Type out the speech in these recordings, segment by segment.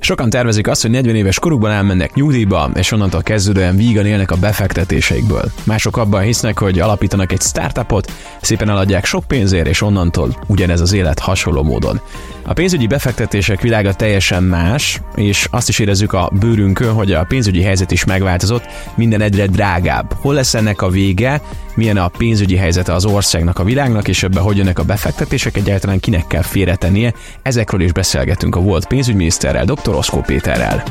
Sokan tervezik azt, hogy 40 éves korukban elmennek nyugdíjba, és onnantól kezdődően vígan élnek a befektetéseikből. Mások abban hisznek, hogy alapítanak egy startupot, szépen eladják sok pénzért, és onnantól ugyanez az élet hasonló módon. A pénzügyi befektetések világa teljesen más, és azt is érezzük a bőrünkön, hogy a pénzügyi helyzet is megváltozott, minden egyre drágább. Hol lesz ennek a vége, milyen a pénzügyi helyzete az országnak, a világnak, és ebbe hogy jönnek a befektetések, egyáltalán kinek kell félretennie. Ezekről is beszélgetünk a volt pénzügyminiszterrel. Oszkó Péterrel.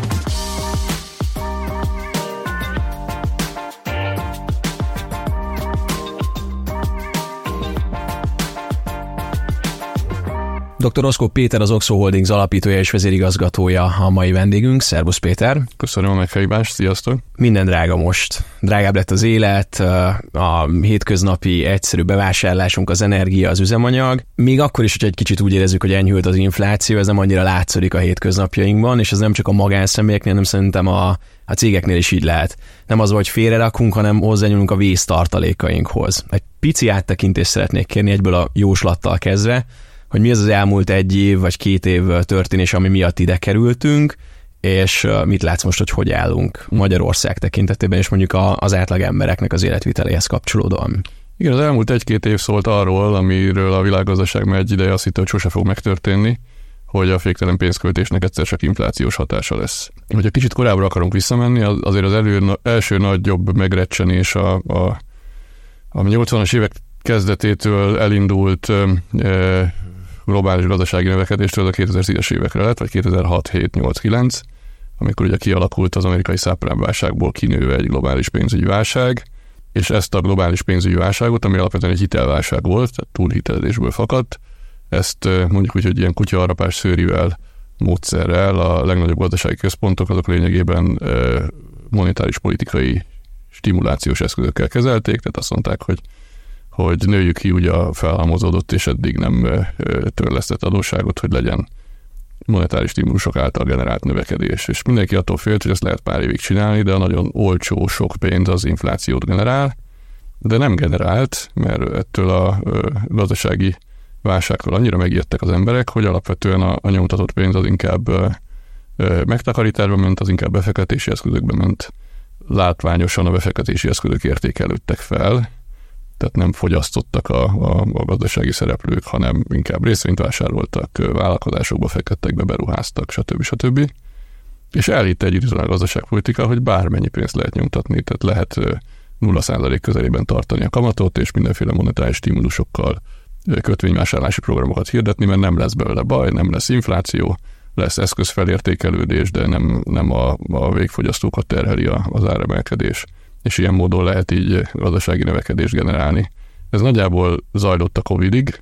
Dr. Oszkó Péter az Oxo Holdings alapítója és vezérigazgatója a mai vendégünk. Szervusz Péter! Köszönöm a meghívást, sziasztok! Minden drága most. Drágább lett az élet, a hétköznapi egyszerű bevásárlásunk, az energia, az üzemanyag. Még akkor is, hogy egy kicsit úgy érezzük, hogy enyhült az infláció, ez nem annyira látszik a hétköznapjainkban, és ez nem csak a magánszemélyeknél, hanem szerintem a, a cégeknél is így lehet. Nem az, hogy félrerakunk, hanem hozzányúlunk a vésztartalékainkhoz. Egy pici áttekintést szeretnék kérni egyből a jóslattal kezdve, hogy mi az az elmúlt egy év vagy két év történés, ami miatt ide kerültünk, és mit látsz most, hogy hogy állunk Magyarország tekintetében, és mondjuk az átlag embereknek az életviteléhez kapcsolódóan? Igen, az elmúlt egy-két év szólt arról, amiről a világgazdaság már egy ideje azt hitte, hogy sose fog megtörténni, hogy a féktelen pénzköltésnek egyszer csak inflációs hatása lesz. Hogyha kicsit korábbra akarunk visszamenni, azért az elő, első nagyobb megrecsenés a, a, a 80-as évek kezdetétől elindult e, globális gazdasági növekedéstől a 2010-es évekre lett, vagy 2006, 7, 8, 9, amikor ugye kialakult az amerikai száprámválságból kinőve egy globális pénzügyi válság, és ezt a globális pénzügyi válságot, ami alapvetően egy hitelválság volt, tehát túlhitelezésből fakadt, ezt mondjuk úgy, hogy ilyen kutyaharapás szőrivel módszerrel a legnagyobb gazdasági központok azok lényegében monetáris politikai stimulációs eszközökkel kezelték, tehát azt mondták, hogy hogy nőjük ki ugye a felhalmozódott és eddig nem törlesztett adósságot, hogy legyen monetáris stimulusok által generált növekedés. És mindenki attól félt, hogy ezt lehet pár évig csinálni, de a nagyon olcsó, sok pénz az inflációt generál, de nem generált, mert ettől a gazdasági válságtól annyira megjöttek az emberek, hogy alapvetően a, a nyomtatott pénz az inkább megtakarításba ment, az inkább befektetési eszközökbe ment. Látványosan a befektetési eszközök értékelődtek fel, tehát nem fogyasztottak a, a, a gazdasági szereplők, hanem inkább részvényt vásároltak, vállalkozásokba fektettek be, beruháztak, stb. stb. És elhitte egy a gazdaságpolitika, hogy bármennyi pénzt lehet nyomtatni, tehát lehet 0% közelében tartani a kamatot, és mindenféle monetáris stimulusokkal kötvényvásárlási programokat hirdetni, mert nem lesz belőle baj, nem lesz infláció, lesz eszközfelértékelődés, de nem, nem a, a végfogyasztókat terheli az áremelkedés és ilyen módon lehet így gazdasági növekedést generálni. Ez nagyjából zajlott a Covid-ig,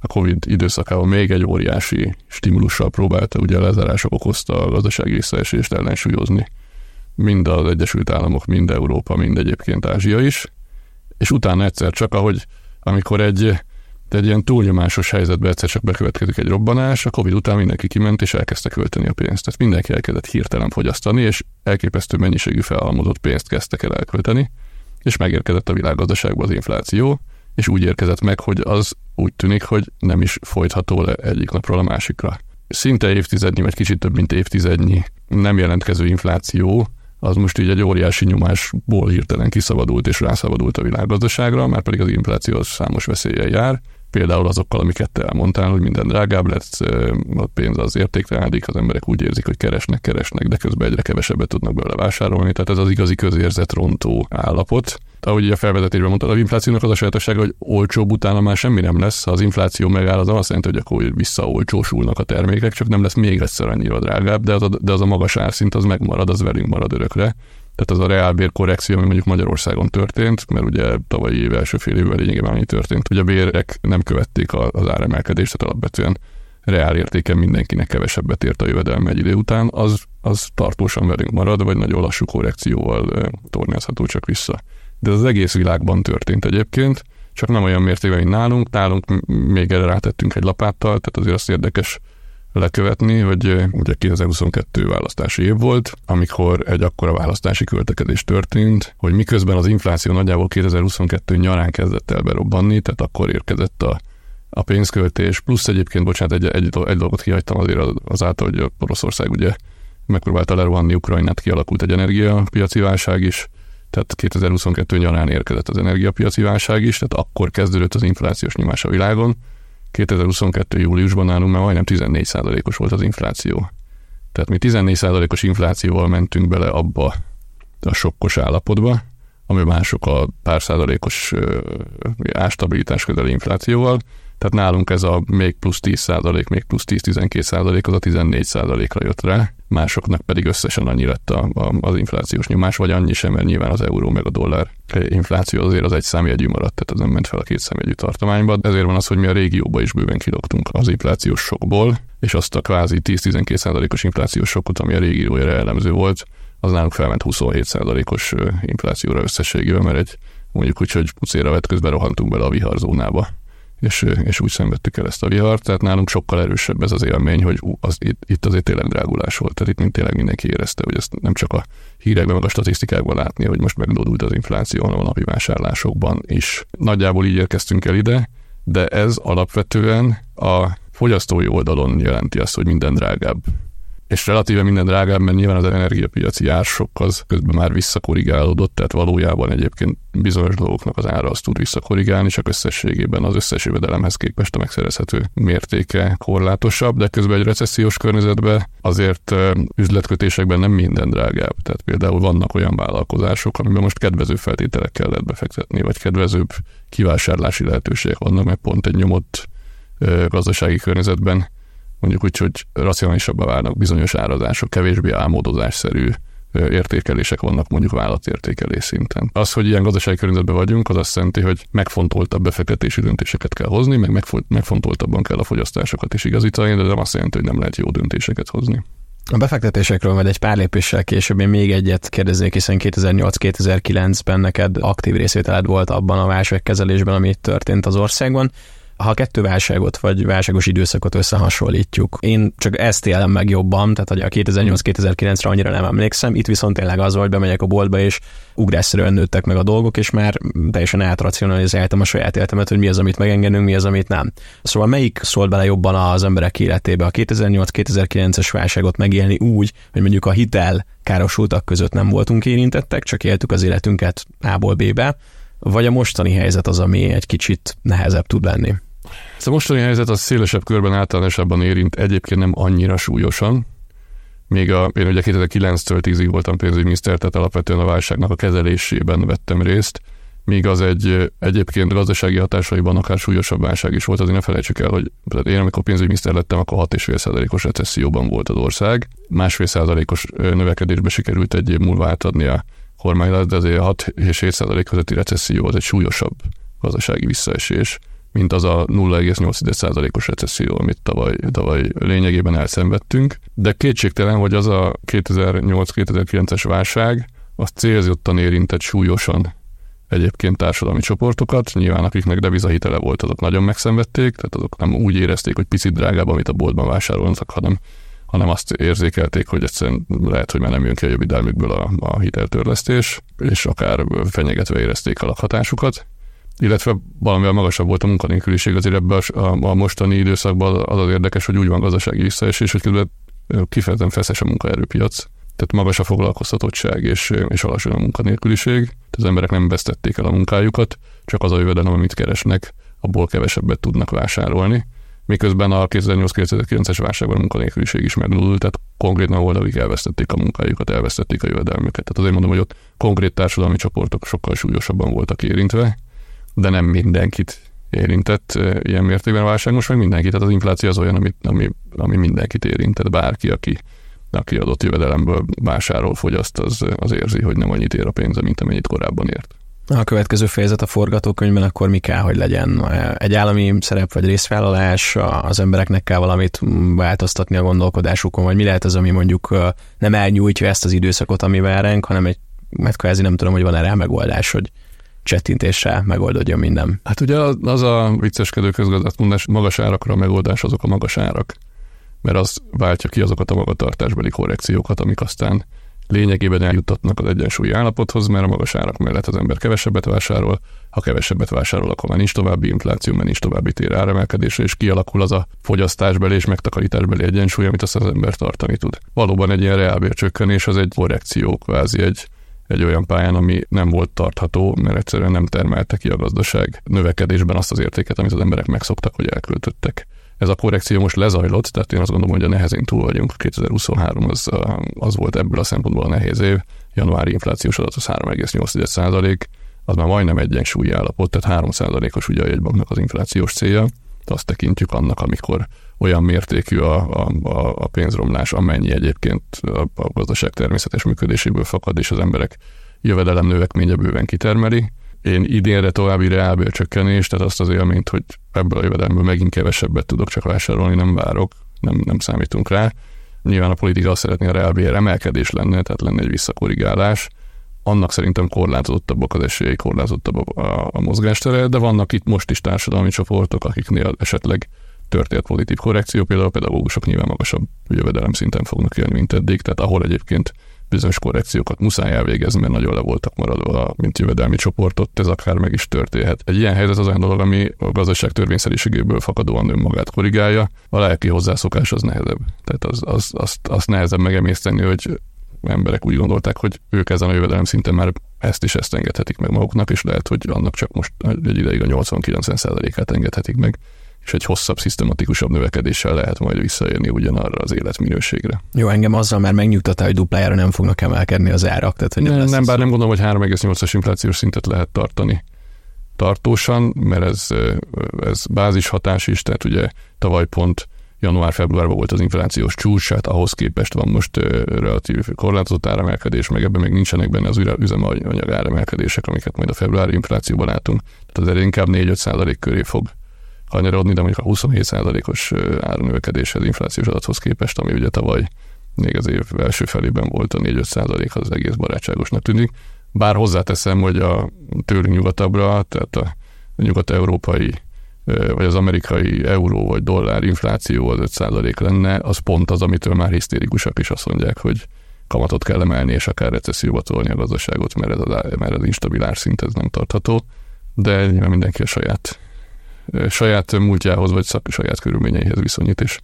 a Covid időszakában még egy óriási stimulussal próbálta ugye a lezárások okozta a gazdasági visszaesést ellensúlyozni. Mind az Egyesült Államok, mind Európa, mind egyébként Ázsia is. És utána egyszer csak, ahogy amikor egy de egy ilyen túlnyomásos helyzetben egyszer csak bekövetkezik egy robbanás, a Covid után mindenki kiment és elkezdte költeni a pénzt. Tehát mindenki elkezdett hirtelen fogyasztani, és elképesztő mennyiségű felhalmozott pénzt kezdtek el elkölteni, és megérkezett a világgazdaságba az infláció, és úgy érkezett meg, hogy az úgy tűnik, hogy nem is folytható le egyik napról a másikra. Szinte évtizednyi, vagy kicsit több, mint évtizednyi nem jelentkező infláció, az most így egy óriási nyomásból hirtelen kiszabadult és rászabadult a világgazdaságra, már pedig az infláció az számos veszélye jár, például azokkal, amiket te elmondtál, hogy minden drágább lett, a pénz az értéktelenedik, az emberek úgy érzik, hogy keresnek, keresnek, de közben egyre kevesebbet tudnak belőle vásárolni, tehát ez az igazi közérzet rontó állapot. Ahogy a felvezetésben mondtad, a inflációnak az a sajátossága, hogy olcsóbb utána már semmi nem lesz. Ha az infláció megáll, az azt jelenti, hogy akkor visszaolcsósulnak a termékek, csak nem lesz még egyszer annyira drágább, de az a, de az a magas árszint az megmarad, az velünk marad örökre. Tehát az a reálbér korrekció, ami mondjuk Magyarországon történt, mert ugye tavalyi év első fél évvel lényegében annyi történt, hogy a bérek nem követték az áremelkedést, tehát alapvetően reál értéken mindenkinek kevesebbet ért a jövedelme egy idő után, az, az tartósan velünk marad, vagy nagyon lassú korrekcióval tornyázható csak vissza. De ez az egész világban történt egyébként, csak nem olyan mértékben, mint nálunk. Nálunk még erre rátettünk egy lapáttal, tehát azért azt érdekes lekövetni, hogy ugye 2022 választási év volt, amikor egy akkora választási költekedés történt, hogy miközben az infláció nagyjából 2022 nyarán kezdett el berobbanni, tehát akkor érkezett a a pénzköltés, plusz egyébként, bocsánat, egy, egy, egy dolgot kihagytam azért azáltal, hogy Oroszország ugye megpróbálta lerohanni Ukrajnát, kialakult egy energiapiaci válság is, tehát 2022 nyarán érkezett az energiapiaci válság is, tehát akkor kezdődött az inflációs nyomás a világon. 2022. júliusban nálunk már majdnem 14%-os volt az infláció. Tehát mi 14%-os inflációval mentünk bele abba a sokkos állapotba, ami mások a pár százalékos ástabilitás közeli inflációval, tehát nálunk ez a még plusz 10 százalék, még plusz 10-12 százalék, az a 14 százalékra jött rá, másoknak pedig összesen annyi lett a, a, az inflációs nyomás, vagy annyi sem, mert nyilván az euró meg a dollár infláció azért az egy számjegyű maradt, tehát az nem ment fel a két számjegyű tartományba. Ezért van az, hogy mi a régióba is bőven kilogtunk az inflációs sokból, és azt a kvázi 10-12 százalékos inflációs sokot, ami a régiójára jellemző volt, az nálunk felment 27 százalékos inflációra összességében, mert egy mondjuk úgy, hogy pucéra vett közben rohantunk bele a viharzónába és, és úgy szenvedtük el ezt a vihart, tehát nálunk sokkal erősebb ez az élmény, hogy az, itt, itt azért tényleg drágulás volt, tehát itt tényleg mindenki érezte, hogy ezt nem csak a hírekben, meg a statisztikákban látni, hogy most megdódult az infláció, hanem a napi vásárlásokban is. Nagyjából így érkeztünk el ide, de ez alapvetően a fogyasztói oldalon jelenti azt, hogy minden drágább és relatíve minden drágább, mert nyilván az energiapiaci ársok az közben már visszakorrigálódott, tehát valójában egyébként bizonyos dolgoknak az ára az tud visszakorrigálni, csak összességében az összes jövedelemhez képest a megszerezhető mértéke korlátosabb, de közben egy recessziós környezetben azért üzletkötésekben nem minden drágább. Tehát például vannak olyan vállalkozások, amiben most kedvező feltételekkel lehet befektetni, vagy kedvezőbb kivásárlási lehetőségek vannak, mert pont egy nyomott gazdasági környezetben mondjuk úgy, hogy racionálisabbá válnak bizonyos árazások, kevésbé álmodozásszerű értékelések vannak mondjuk vállalatértékelés szinten. Az, hogy ilyen gazdasági környezetben vagyunk, az azt jelenti, hogy megfontoltabb befektetési döntéseket kell hozni, meg megfontoltabban kell a fogyasztásokat is igazítani, de nem azt jelenti, hogy nem lehet jó döntéseket hozni. A befektetésekről majd egy pár lépéssel később én még egyet kérdeznék, hiszen 2008-2009-ben neked aktív részvételed volt abban a válságkezelésben, ami történt az országban. Ha a kettő válságot vagy válságos időszakot összehasonlítjuk, én csak ezt élem meg jobban, tehát hogy a 2008-2009-re annyira nem emlékszem, itt viszont tényleg az volt, bemegyek a boltba, és ugrásszerűen nőttek meg a dolgok, és már teljesen átracionalizáltam a saját életemet, hogy mi az, amit megengedünk, mi az, amit nem. Szóval melyik szólt bele jobban az emberek életébe? A 2008-2009-es válságot megélni úgy, hogy mondjuk a hitel károsultak között nem voltunk érintettek, csak éltük az életünket A-ból B-be, vagy a mostani helyzet az, ami egy kicsit nehezebb tud lenni? Ez a mostani helyzet az szélesebb körben általánosabban érint, egyébként nem annyira súlyosan. Még a, én ugye 2009-től 10-ig voltam pénzügyminiszter, tehát alapvetően a válságnak a kezelésében vettem részt, míg az egy egyébként gazdasági hatásaiban akár súlyosabb válság is volt, azért ne felejtsük el, hogy én amikor pénzügyminiszter lettem, akkor 6,5%-os recesszióban volt az ország, másfél százalékos növekedésbe sikerült egy év múlva átadni a kormányzat, de azért a 6 és 7 százalék közötti recesszió az egy súlyosabb gazdasági visszaesés mint az a 0,8%-os recesszió, amit tavaly, tavaly lényegében elszenvedtünk. De kétségtelen, hogy az a 2008-2009-es válság, az célzottan érintett súlyosan egyébként társadalmi csoportokat, nyilván akiknek devizahitele volt, azok nagyon megszenvedték, tehát azok nem úgy érezték, hogy picit drágább, amit a boltban vásárolnak, hanem, hanem azt érzékelték, hogy egyszerűen lehet, hogy már nem jön ki a jövedelmükből a, a hiteltörlesztés, és akár fenyegetve érezték a lakhatásukat illetve valamivel magasabb volt a munkanélküliség, azért ebben a, a mostani időszakban az az érdekes, hogy úgy van gazdasági visszaesés, hogy közben kifejezetten feszes a munkaerőpiac, tehát magas a foglalkoztatottság és, és alacsony a munkanélküliség, tehát az emberek nem vesztették el a munkájukat, csak az a jövedelem, amit keresnek, abból kevesebbet tudnak vásárolni. Miközben a 2008-2009-es válságban a munkanélküliség is megnullult, tehát konkrétan volt, akik elvesztették a munkájukat, elvesztették a jövedelmüket. Tehát azért mondom, hogy ott konkrét társadalmi csoportok sokkal súlyosabban voltak érintve, de nem mindenkit érintett ilyen mértékben a válság, most meg mindenkit, tehát az infláció az olyan, ami, ami, ami mindenkit érintett, bárki, aki, aki adott jövedelemből vásárol, fogyaszt, az, az érzi, hogy nem annyit ér a pénze, mint amennyit korábban ért. A következő fejezet a forgatókönyvben akkor mi kell, hogy legyen? Egy állami szerep vagy részvállalás, az embereknek kell valamit változtatni a gondolkodásukon, vagy mi lehet az, ami mondjuk nem elnyújtja ezt az időszakot, ami vár ránk, hanem egy, mert kvázi nem tudom, hogy van erre megoldás, hogy csettintéssel megoldódjon minden. Hát ugye az a vicceskedő közgazdaságmondás, magas árakra a megoldás azok a magas árak, mert az váltja ki azokat a magatartásbeli korrekciókat, amik aztán lényegében eljuttatnak az egyensúlyi állapothoz, mert a magas árak mellett az ember kevesebbet vásárol, ha kevesebbet vásárol, akkor már nincs további infláció, mert nincs további tér áremelkedésre, és kialakul az a fogyasztásbeli és megtakarításbeli egyensúly, amit azt az ember tartani tud. Valóban egy ilyen reálbércsökkenés az egy korrekció, kvázi egy, egy olyan pályán, ami nem volt tartható, mert egyszerűen nem termelte ki a gazdaság növekedésben azt az értéket, amit az emberek megszoktak, hogy elköltöttek. Ez a korrekció most lezajlott, tehát én azt gondolom, hogy a nehezén túl vagyunk. 2023 az, az volt ebből a szempontból a nehéz év. Januári inflációs adat az 3,8 százalék, az már majdnem egyensúlyi állapot, tehát 3 százalékos ugye a jegybanknak az inflációs célja. Azt tekintjük annak, amikor olyan mértékű a, a, a pénzromlás, amennyi egyébként a, a gazdaság természetes működéséből fakad, és az emberek jövedelem növekménye bőven kitermeli, én idénre további reálbércsökkenést, tehát azt az élményt, hogy ebből a jövedelmből megint kevesebbet tudok csak vásárolni, nem várok, nem, nem számítunk rá. Nyilván a politika azt szeretné, a reálbér emelkedés lenne, tehát lenne egy visszakorrigálás. Annak szerintem korlátozottabbak az esélyei, korlátozottabb a, a mozgástere, de vannak itt most is társadalmi csoportok, akiknél esetleg történt pozitív korrekció, például a pedagógusok nyilván magasabb jövedelem szinten fognak élni, mint eddig, tehát ahol egyébként bizonyos korrekciókat muszáj elvégezni, mert nagyon le voltak maradva, mint jövedelmi csoportot, ez akár meg is történhet. Egy ilyen helyzet az olyan dolog, ami a gazdaság törvényszerűségéből fakadóan önmagát korrigálja, a lelki hozzászokás az nehezebb. Tehát az, az, azt, azt nehezebb megemészteni, hogy emberek úgy gondolták, hogy ők ezen a jövedelem szinten már ezt is ezt engedhetik meg maguknak, és lehet, hogy annak csak most egy ideig a 80-90%-át engedhetik meg és egy hosszabb, szisztematikusabb növekedéssel lehet majd visszaérni ugyanarra az életminőségre. Jó, engem azzal már megnyugtatta, hogy duplájára nem fognak emelkedni az árak. Tehát, hogy nem, nem, nem bár nem gondolom, hogy 3,8-as inflációs szintet lehet tartani tartósan, mert ez, ez bázishatás is, tehát ugye tavaly pont január-februárban volt az inflációs csúcs, hát ahhoz képest van most relatív korlátozott áremelkedés, meg ebben még nincsenek benne az üzemanyag áremelkedések, amiket majd a februári inflációban látunk. Tehát azért inkább 4-5 százalék köré fog kanyarodni, de mondjuk a 27%-os áranövekedéshez, inflációs adathoz képest, ami ugye tavaly még az év első felében volt a 4-5 százalék, az egész barátságosnak tűnik. Bár hozzáteszem, hogy a tőlünk nyugatabbra, tehát a nyugat-európai vagy az amerikai euró vagy dollár infláció az 5 százalék lenne, az pont az, amitől már hisztérikusak is azt mondják, hogy kamatot kell emelni, és akár recesszióba tolni a gazdaságot, mert ez az, mert az instabil árszint ez nem tartható. De nyilván mindenki a saját saját múltjához, vagy saját körülményeihez viszonyít, és,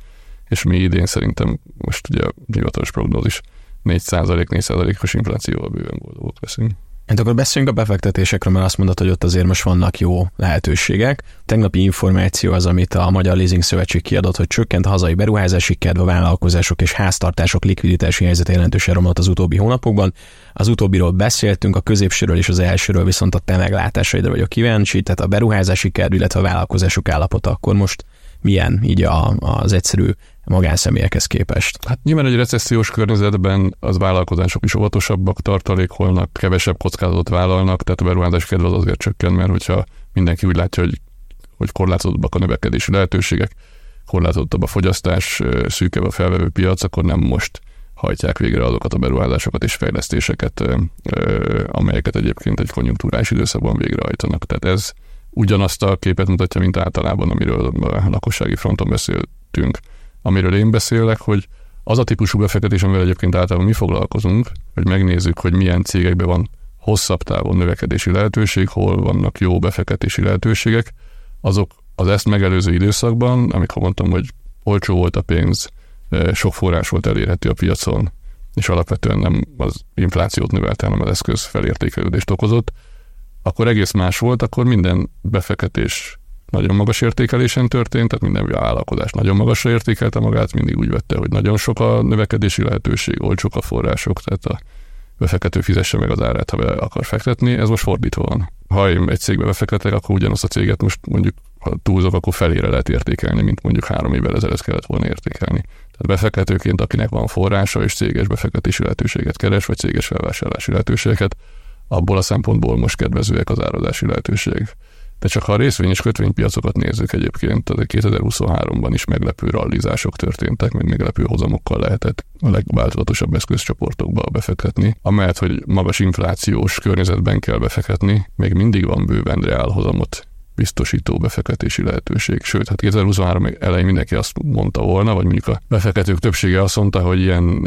és mi idén szerintem most ugye a hivatalos prognózis 4%-4%-os inflációval bőven boldogok leszünk. Hát akkor beszéljünk a befektetésekről, mert azt mondod, hogy ott azért most vannak jó lehetőségek. Tegnapi információ az, amit a Magyar Leasing Szövetség kiadott, hogy csökkent a hazai beruházási kedv a vállalkozások és háztartások likviditási helyzet jelentősen romlott az utóbbi hónapokban. Az utóbbiról beszéltünk, a középsőről és az elsőről viszont a te meglátásaidra vagyok kíváncsi, tehát a beruházási kedv, illetve a vállalkozások állapota akkor most milyen így a, az egyszerű magánszemélyekhez képest. Hát nyilván egy recessziós környezetben az vállalkozások is óvatosabbak, tartalékolnak, kevesebb kockázatot vállalnak, tehát a beruházás kedve az azért csökken, mert hogyha mindenki úgy látja, hogy, hogy korlátozottabbak a növekedési lehetőségek, korlátozottabb a fogyasztás, szűkebb a felvevő piac, akkor nem most hajtják végre azokat a beruházásokat és fejlesztéseket, amelyeket egyébként egy konjunktúrás időszakban végrehajtanak. Tehát ez ugyanazt a képet mutatja, mint általában, amiről a lakossági fronton beszéltünk. Amiről én beszélek, hogy az a típusú befektetés, amivel egyébként általában mi foglalkozunk, hogy megnézzük, hogy milyen cégekben van hosszabb távon növekedési lehetőség, hol vannak jó befektetési lehetőségek, azok az ezt megelőző időszakban, amikor mondtam, hogy olcsó volt a pénz, sok forrás volt elérhető a piacon, és alapvetően nem az inflációt növelte, hanem az eszköz felértékelődést okozott, akkor egész más volt, akkor minden befektetés nagyon magas értékelésen történt, tehát minden vállalkozás nagyon magasra értékelte magát, mindig úgy vette, hogy nagyon sok a növekedési lehetőség, olcsók a források, tehát a befektető fizesse meg az árát, ha be akar fektetni, ez most fordítva van. Ha én egy cégbe befektetek, akkor ugyanazt a céget most mondjuk, ha túlzok, akkor felére lehet értékelni, mint mondjuk három évvel ezelőtt kellett volna értékelni. Tehát befektetőként, akinek van forrása és céges befektetési lehetőséget keres, vagy céges felvásárlási lehetőséget, abból a szempontból most kedvezőek az árazási lehetőségek. De csak ha a részvény és kötvénypiacokat nézzük egyébként, tehát 2023-ban is meglepő rallizások történtek, meg meglepő hozamokkal lehetett a legváltozatosabb eszközcsoportokba befektetni. Amellett, hogy magas inflációs környezetben kell befektetni, még mindig van bőven reál hozamot biztosító befektetési lehetőség. Sőt, hát 2023 elején mindenki azt mondta volna, vagy mondjuk a befektetők többsége azt mondta, hogy ilyen,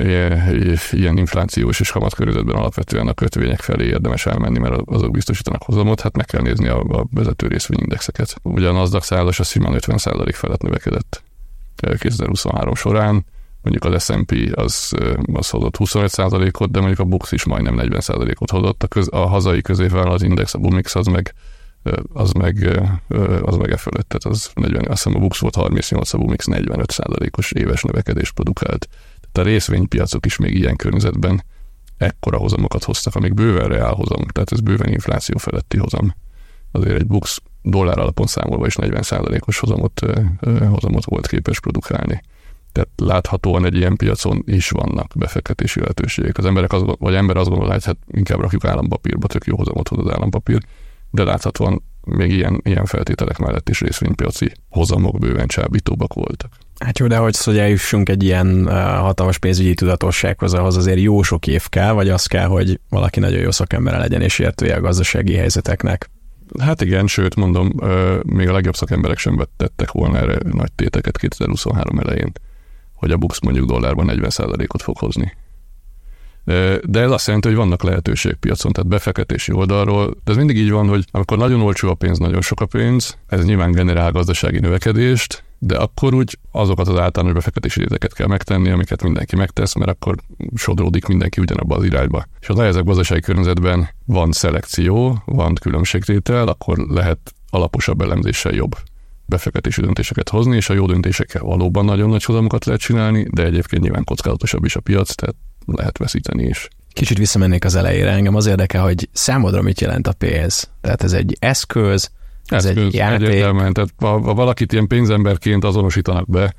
ilyen, inflációs és kamatkörnyezetben alapvetően a kötvények felé érdemes elmenni, mert azok biztosítanak hozamot, hát meg kell nézni a, a vezető részvényindexeket. Ugye a NASDAQ százas a simán 50 felett növekedett 2023 során, mondjuk az S&P az, az hozott 25%-ot, de mondjuk a Bux is majdnem 40%-ot hozott, a, köz, a hazai az index, a Bumix az meg az meg, az meg e fölött, tehát az 40, azt hiszem a Bux volt 38, a Bumix 45 os éves növekedést produkált. Tehát a részvénypiacok is még ilyen környezetben ekkora hozamokat hoztak, amik bőven reál hozam, tehát ez bőven infláció feletti hozam. Azért egy Bux dollár alapon számolva is 40 os hozamot, hozamot volt képes produkálni. Tehát láthatóan egy ilyen piacon is vannak befektetési lehetőségek. Az emberek az, vagy ember azt gondolja, hogy hát inkább rakjuk állampapírba, tök jó hozamot hoz az állampapír, de láthatóan még ilyen, ilyen feltételek mellett is részvénypiaci hozamok bőven csábítóbbak voltak. Hát jó, de hogy, hogy eljussunk egy ilyen hatalmas pénzügyi tudatossághoz, ahhoz azért jó sok év kell, vagy az kell, hogy valaki nagyon jó szakember legyen és értője a gazdasági helyzeteknek. Hát igen, sőt mondom, még a legjobb szakemberek sem tettek volna erre nagy téteket 2023 elején, hogy a Bux mondjuk dollárban 40%-ot fog hozni. De ez azt jelenti, hogy vannak lehetőségek piacon, tehát befektetési oldalról. De ez mindig így van, hogy amikor nagyon olcsó a pénz, nagyon sok a pénz, ez nyilván generál gazdasági növekedést, de akkor úgy azokat az általános befektetési részeket kell megtenni, amiket mindenki megtesz, mert akkor sodródik mindenki ugyanabba az irányba. És az nehezebb gazdasági környezetben van szelekció, van különbségtétel, akkor lehet alaposabb elemzéssel jobb befektetési döntéseket hozni, és a jó döntésekkel valóban nagyon nagy hozamokat lehet csinálni, de egyébként nyilván kockázatosabb is a piac, tehát lehet veszíteni is. Kicsit visszamennék az elejére, engem az érdekel, hogy számodra mit jelent a pénz. Tehát ez egy eszköz, ez eszköz, egy játék. Egyértelműen, tehát ha, ha valakit ilyen pénzemberként azonosítanak be,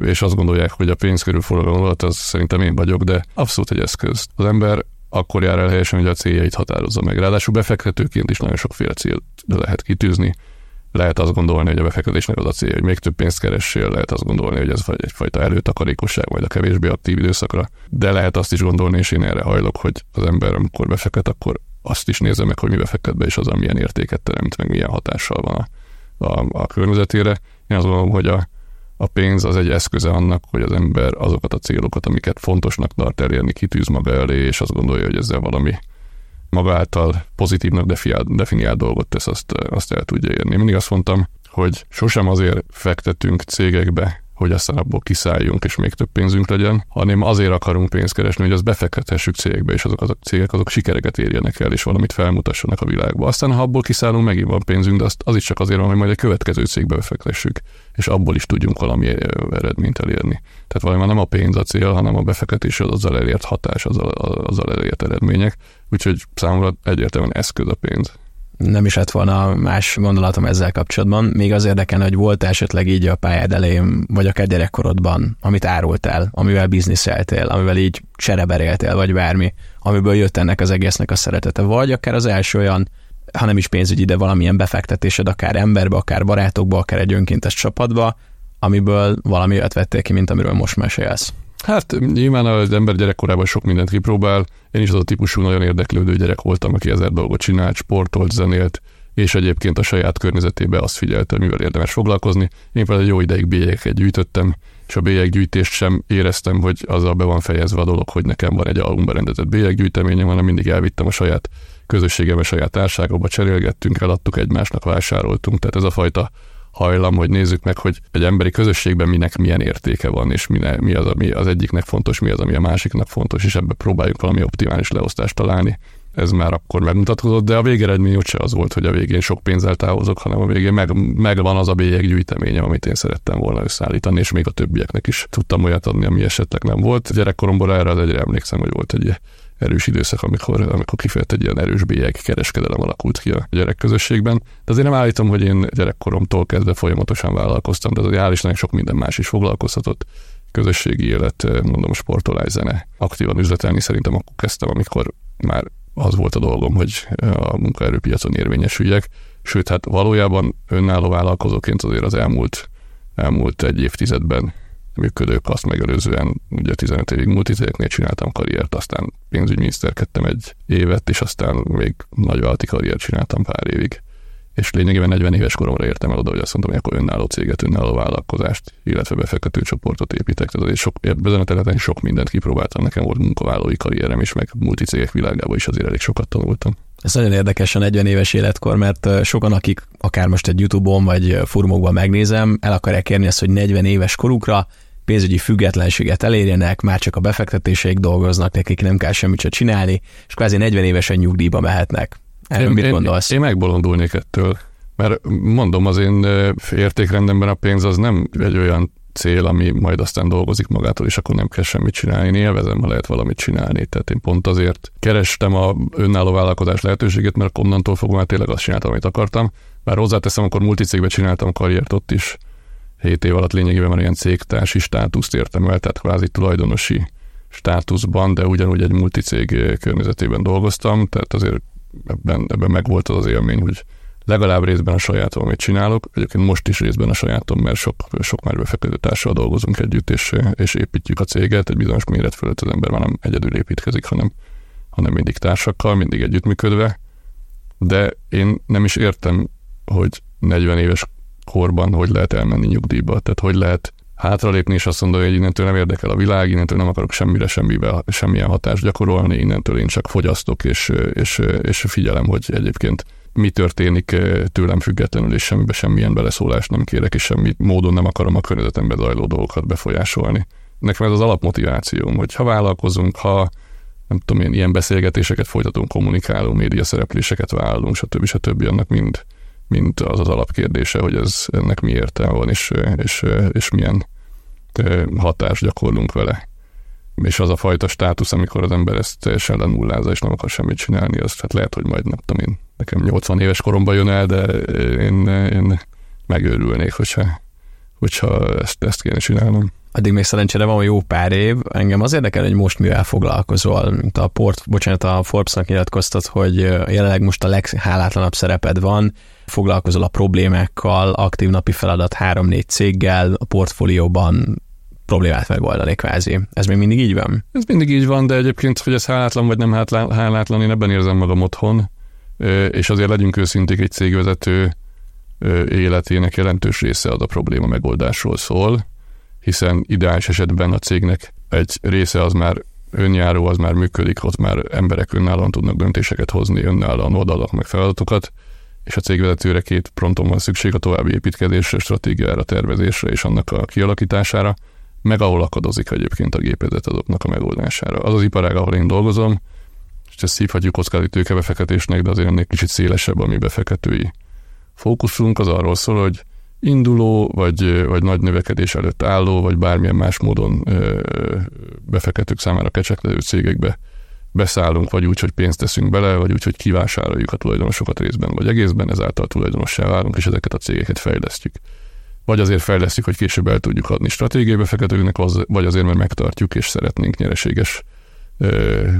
és azt gondolják, hogy a pénz körül forgalom az szerintem én vagyok, de abszolút egy eszköz. Az ember akkor jár el helyesen, hogy a céljait határozza meg. Ráadásul befektetőként is nagyon sokféle célt lehet kitűzni lehet azt gondolni, hogy a befektetésnek az a célja, hogy még több pénzt keressél, lehet azt gondolni, hogy ez vagy egyfajta előtakarékosság, vagy a kevésbé aktív időszakra, de lehet azt is gondolni, és én erre hajlok, hogy az ember, amikor befektet, akkor azt is nézze meg, hogy mi befektet be, és az, milyen értéket teremt, meg milyen hatással van a, a, a környezetére. Én azt gondolom, hogy a, a pénz az egy eszköze annak, hogy az ember azokat a célokat, amiket fontosnak tart elérni, kitűz maga elé, és azt gondolja, hogy ezzel valami maga által pozitívnak definiált, definiált dolgot tesz, azt, azt el tudja érni. Mindig azt mondtam, hogy sosem azért fektetünk cégekbe, hogy aztán abból kiszálljunk, és még több pénzünk legyen, hanem azért akarunk pénzt keresni, hogy azt befektethessük cégekbe, és azok, azok a cégek azok sikereket érjenek el, és valamit felmutassanak a világba. Aztán, ha abból kiszállunk, megint van pénzünk, de azt, az is csak azért van, hogy majd egy következő cégbe befektessük, és abból is tudjunk valami eredményt elérni. Tehát valami nem a pénz a cél, hanem a befektetés, az azzal elért hatás, azzal, azzal elért eredmények. Úgyhogy számomra egyértelműen eszköz a pénz nem is lett volna más gondolatom ezzel kapcsolatban. Még az érdekel, hogy volt esetleg így a pályád elején, vagy akár gyerekkorodban, amit árultál, amivel bizniszeltél, amivel így csereberéltél, vagy bármi, amiből jött ennek az egésznek a szeretete, vagy akár az első olyan, ha nem is pénzügyi, de valamilyen befektetésed, akár emberbe, akár barátokba, akár egy önkéntes csapatba, amiből valami olyat vettél ki, mint amiről most mesélsz. Hát nyilván az ember gyerekkorában sok mindent kipróbál. Én is az a típusú nagyon érdeklődő gyerek voltam, aki ezer dolgot csinált, sportolt, zenélt, és egyébként a saját környezetébe azt figyelte, mivel érdemes foglalkozni. Én például jó ideig bélyegeket gyűjtöttem, és a bélyeggyűjtést sem éreztem, hogy azzal be van fejezve a dolog, hogy nekem van egy albumba rendezett bélyeggyűjteményem, hanem mindig elvittem a saját közösségembe, saját társágokba, cserélgettünk, eladtuk egymásnak, vásároltunk. Tehát ez a fajta hajlam, hogy nézzük meg, hogy egy emberi közösségben minek milyen értéke van, és mi az, ami az egyiknek fontos, mi az, ami a másiknak fontos, és ebbe próbáljuk valami optimális leosztást találni. Ez már akkor megmutatkozott, de a végeredmény úgyse az volt, hogy a végén sok pénzzel távozok, hanem a végén meg, megvan az a bélyeg gyűjteményem, amit én szerettem volna összeállítani, és még a többieknek is tudtam olyat adni, ami esetleg nem volt. Gyerekkoromból erre az egyre emlékszem, hogy volt egy erős időszak, amikor, amikor kifejezett egy ilyen erős bélyeg kereskedelem alakult ki a gyerekközösségben. De azért nem állítom, hogy én gyerekkoromtól kezdve folyamatosan vállalkoztam, de azért hál' Istennek sok minden más is foglalkoztatott közösségi élet, mondom, sportolás, zene. Aktívan üzletelni szerintem akkor kezdtem, amikor már az volt a dolgom, hogy a munkaerőpiacon érvényesüljek. Sőt, hát valójában önálló vállalkozóként azért az elmúlt, elmúlt egy évtizedben működők, azt megelőzően ugye 15 évig multicégeknél csináltam karriert, aztán pénzügyminiszterkedtem egy évet, és aztán még nagyvállalati karriert csináltam pár évig. És lényegében 40 éves koromra értem el oda, hogy azt mondom, hogy akkor önálló céget, önálló vállalkozást, illetve befektető csoportot építek. Tehát sok, ezen a területen sok mindent kipróbáltam, nekem volt munkavállalói karrierem is, meg multicégek világában is azért elég sokat tanultam. Ez nagyon érdekes a 40 éves életkor, mert sokan, akik akár most egy YouTube-on vagy fórumokban megnézem, el akarják érni azt, hogy 40 éves korukra pénzügyi függetlenséget elérjenek, már csak a befektetéseik dolgoznak, nekik nem kell semmit sem csinálni, és kvázi 40 évesen nyugdíjba mehetnek. Erről én, mit gondolsz? Én, én megbolondulnék ettől, mert mondom, az én értékrendemben a pénz az nem egy olyan cél, ami majd aztán dolgozik magától, és akkor nem kell semmit csinálni. Én élvezem, ha lehet valamit csinálni. Tehát én pont azért kerestem a önálló vállalkozás lehetőséget, mert onnantól fogva már tényleg azt csináltam, amit akartam. Bár hozzáteszem, akkor multicégbe csináltam karriert ott is. 7 év alatt lényegében már ilyen cégtársi státuszt értem el, tehát kvázi tulajdonosi státuszban, de ugyanúgy egy multicég környezetében dolgoztam, tehát azért ebben, ebben megvolt az az élmény, hogy legalább részben a sajátom, amit csinálok, egyébként most is részben a sajátom, mert sok, sok már befektető társal dolgozunk együtt, és, és építjük a céget, egy bizonyos méret fölött az ember már nem egyedül építkezik, hanem, hanem mindig társakkal, mindig együttműködve, de én nem is értem, hogy 40 éves korban hogy lehet elmenni nyugdíjba, tehát hogy lehet hátralépni, és azt mondani, hogy innentől nem érdekel a világ, innentől nem akarok semmire, semmibe, semmilyen hatást gyakorolni, innentől én csak fogyasztok, és, és, és figyelem, hogy egyébként mi történik tőlem függetlenül, és semmibe semmilyen beleszólást nem kérek, és semmi módon nem akarom a környezetembe zajló dolgokat befolyásolni. Nekem ez az alapmotivációm, hogy ha vállalkozunk, ha nem tudom ilyen beszélgetéseket folytatunk, kommunikálunk, média szerepléseket vállalunk, stb. stb. annak mind, mind az az alapkérdése, hogy ez ennek mi értelme van, és, és, és milyen hatást gyakorlunk vele. És az a fajta státusz, amikor az ember ezt teljesen lenullázza, és nem akar semmit csinálni, az hát lehet, hogy majd nem tudom én, nekem 80 éves koromban jön el, de én, én megőrülnék, hogyha, hogyha ezt, ezt kéne csinálnom. Addig még szerencsére van jó pár év. Engem az érdekel, hogy most mivel foglalkozol. Mint a port, bocsánat, a Forbes-nak nyilatkoztat, hogy jelenleg most a leghálátlanabb szereped van, foglalkozol a problémákkal, aktív napi feladat 3-4 céggel, a portfólióban problémát megoldani kvázi. Ez még mindig így van? Ez mindig így van, de egyébként, hogy ez hálátlan vagy nem hálátlan, én ebben érzem magam otthon, és azért legyünk őszinték, egy cégvezető életének jelentős része az a probléma megoldásról szól, hiszen ideális esetben a cégnek egy része az már önjáró, az már működik, ott már emberek önállóan tudnak döntéseket hozni, önállóan oldalak meg feladatokat, és a cégvezetőre két pronton van szükség a további építkezésre, stratégiára, tervezésre és annak a kialakítására, meg ahol akadozik egyébként a gépezet azoknak a megoldására. Az az iparág, ahol én dolgozom, és ezt hívhatjuk kockázati tőkebefektetésnek, de azért ennél kicsit szélesebb a mi befektetői fókuszunk, az arról szól, hogy induló, vagy, vagy nagy növekedés előtt álló, vagy bármilyen más módon befektetők számára kecseklevő cégekbe beszállunk, vagy úgy, hogy pénzt teszünk bele, vagy úgy, hogy kivásároljuk a tulajdonosokat részben, vagy egészben, ezáltal tulajdonossá válunk, és ezeket a cégeket fejlesztjük. Vagy azért fejlesztjük, hogy később el tudjuk adni stratégiai befektetőknek, vagy azért, mert megtartjuk, és szeretnénk nyereséges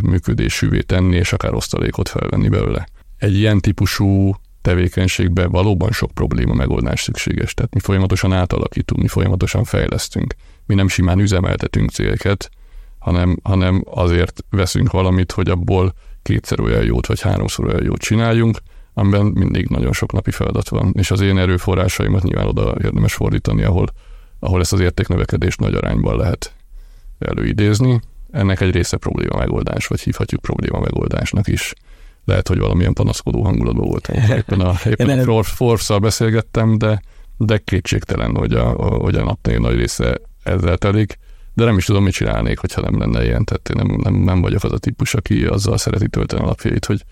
működésűvé tenni, és akár osztalékot felvenni belőle. Egy ilyen típusú tevékenységben valóban sok probléma megoldás szükséges. Tehát mi folyamatosan átalakítunk, mi folyamatosan fejlesztünk. Mi nem simán üzemeltetünk célket, hanem, hanem azért veszünk valamit, hogy abból kétszer olyan jót, vagy háromszor olyan jót csináljunk, amiben mindig nagyon sok napi feladat van, és az én erőforrásaimat nyilván oda érdemes fordítani, ahol, ahol ezt az értéknövekedést nagy arányban lehet előidézni. Ennek egy része probléma megoldás, vagy hívhatjuk probléma megoldásnak is lehet, hogy valamilyen panaszkodó hangulatban volt. Éppen a, éppen a Forbes-szal beszélgettem, de, de kétségtelen, hogy a, hogy a napnél nagy része ezzel telik, de nem is tudom, mit csinálnék, hogyha nem lenne ilyen. Tehát én nem, nem, nem vagyok az a típus, aki azzal szereti tölteni a napjait, hogy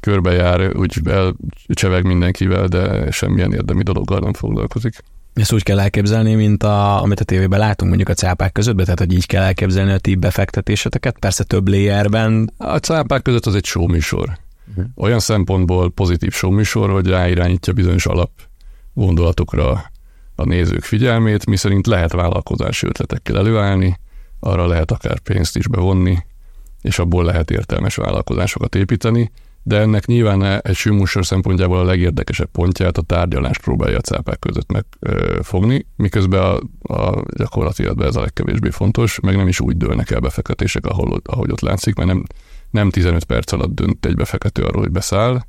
körbejár, úgy elcseveg mindenkivel, de semmilyen érdemi dologgal nem foglalkozik. Ezt úgy kell elképzelni, mint a, amit a tévében látunk mondjuk a cápák között, tehát hogy így kell elképzelni a ti befektetéseteket, persze több layerben. A cápák között az egy show műsor. Uh-huh. Olyan szempontból pozitív show műsor, hogy ráirányítja bizonyos alap gondolatokra a nézők figyelmét, miszerint lehet vállalkozási ötletekkel előállni, arra lehet akár pénzt is bevonni, és abból lehet értelmes vállalkozásokat építeni, de ennek nyilván egy sűmúsor szempontjából a legérdekesebb pontját a tárgyalást próbálja a cápák között megfogni, miközben a, a gyakorlati életben ez a legkevésbé fontos, meg nem is úgy dőlnek el befektetések, ahol, ahogy ott látszik, mert nem, nem 15 perc alatt dönt egy befektető arról, hogy beszáll,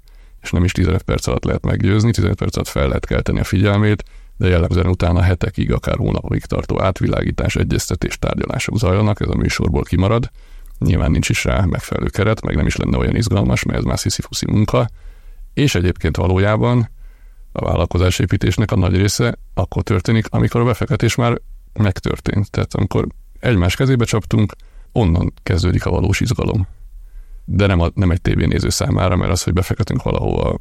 és nem is 15 perc alatt lehet meggyőzni, 15 perc alatt fel lehet kelteni a figyelmét, de jellemzően utána hetekig, akár hónapokig tartó átvilágítás, egyeztetés, tárgyalások zajlanak, ez a műsorból kimarad. Nyilván nincs is rá megfelelő keret, meg nem is lenne olyan izgalmas, mert ez már sziszifuszi munka. És egyébként valójában a vállalkozásépítésnek a nagy része akkor történik, amikor a befektetés már megtörtént. Tehát amikor egymás kezébe csaptunk, onnan kezdődik a valós izgalom. De nem, a, nem egy tévénéző számára, mert az, hogy befektetünk valahova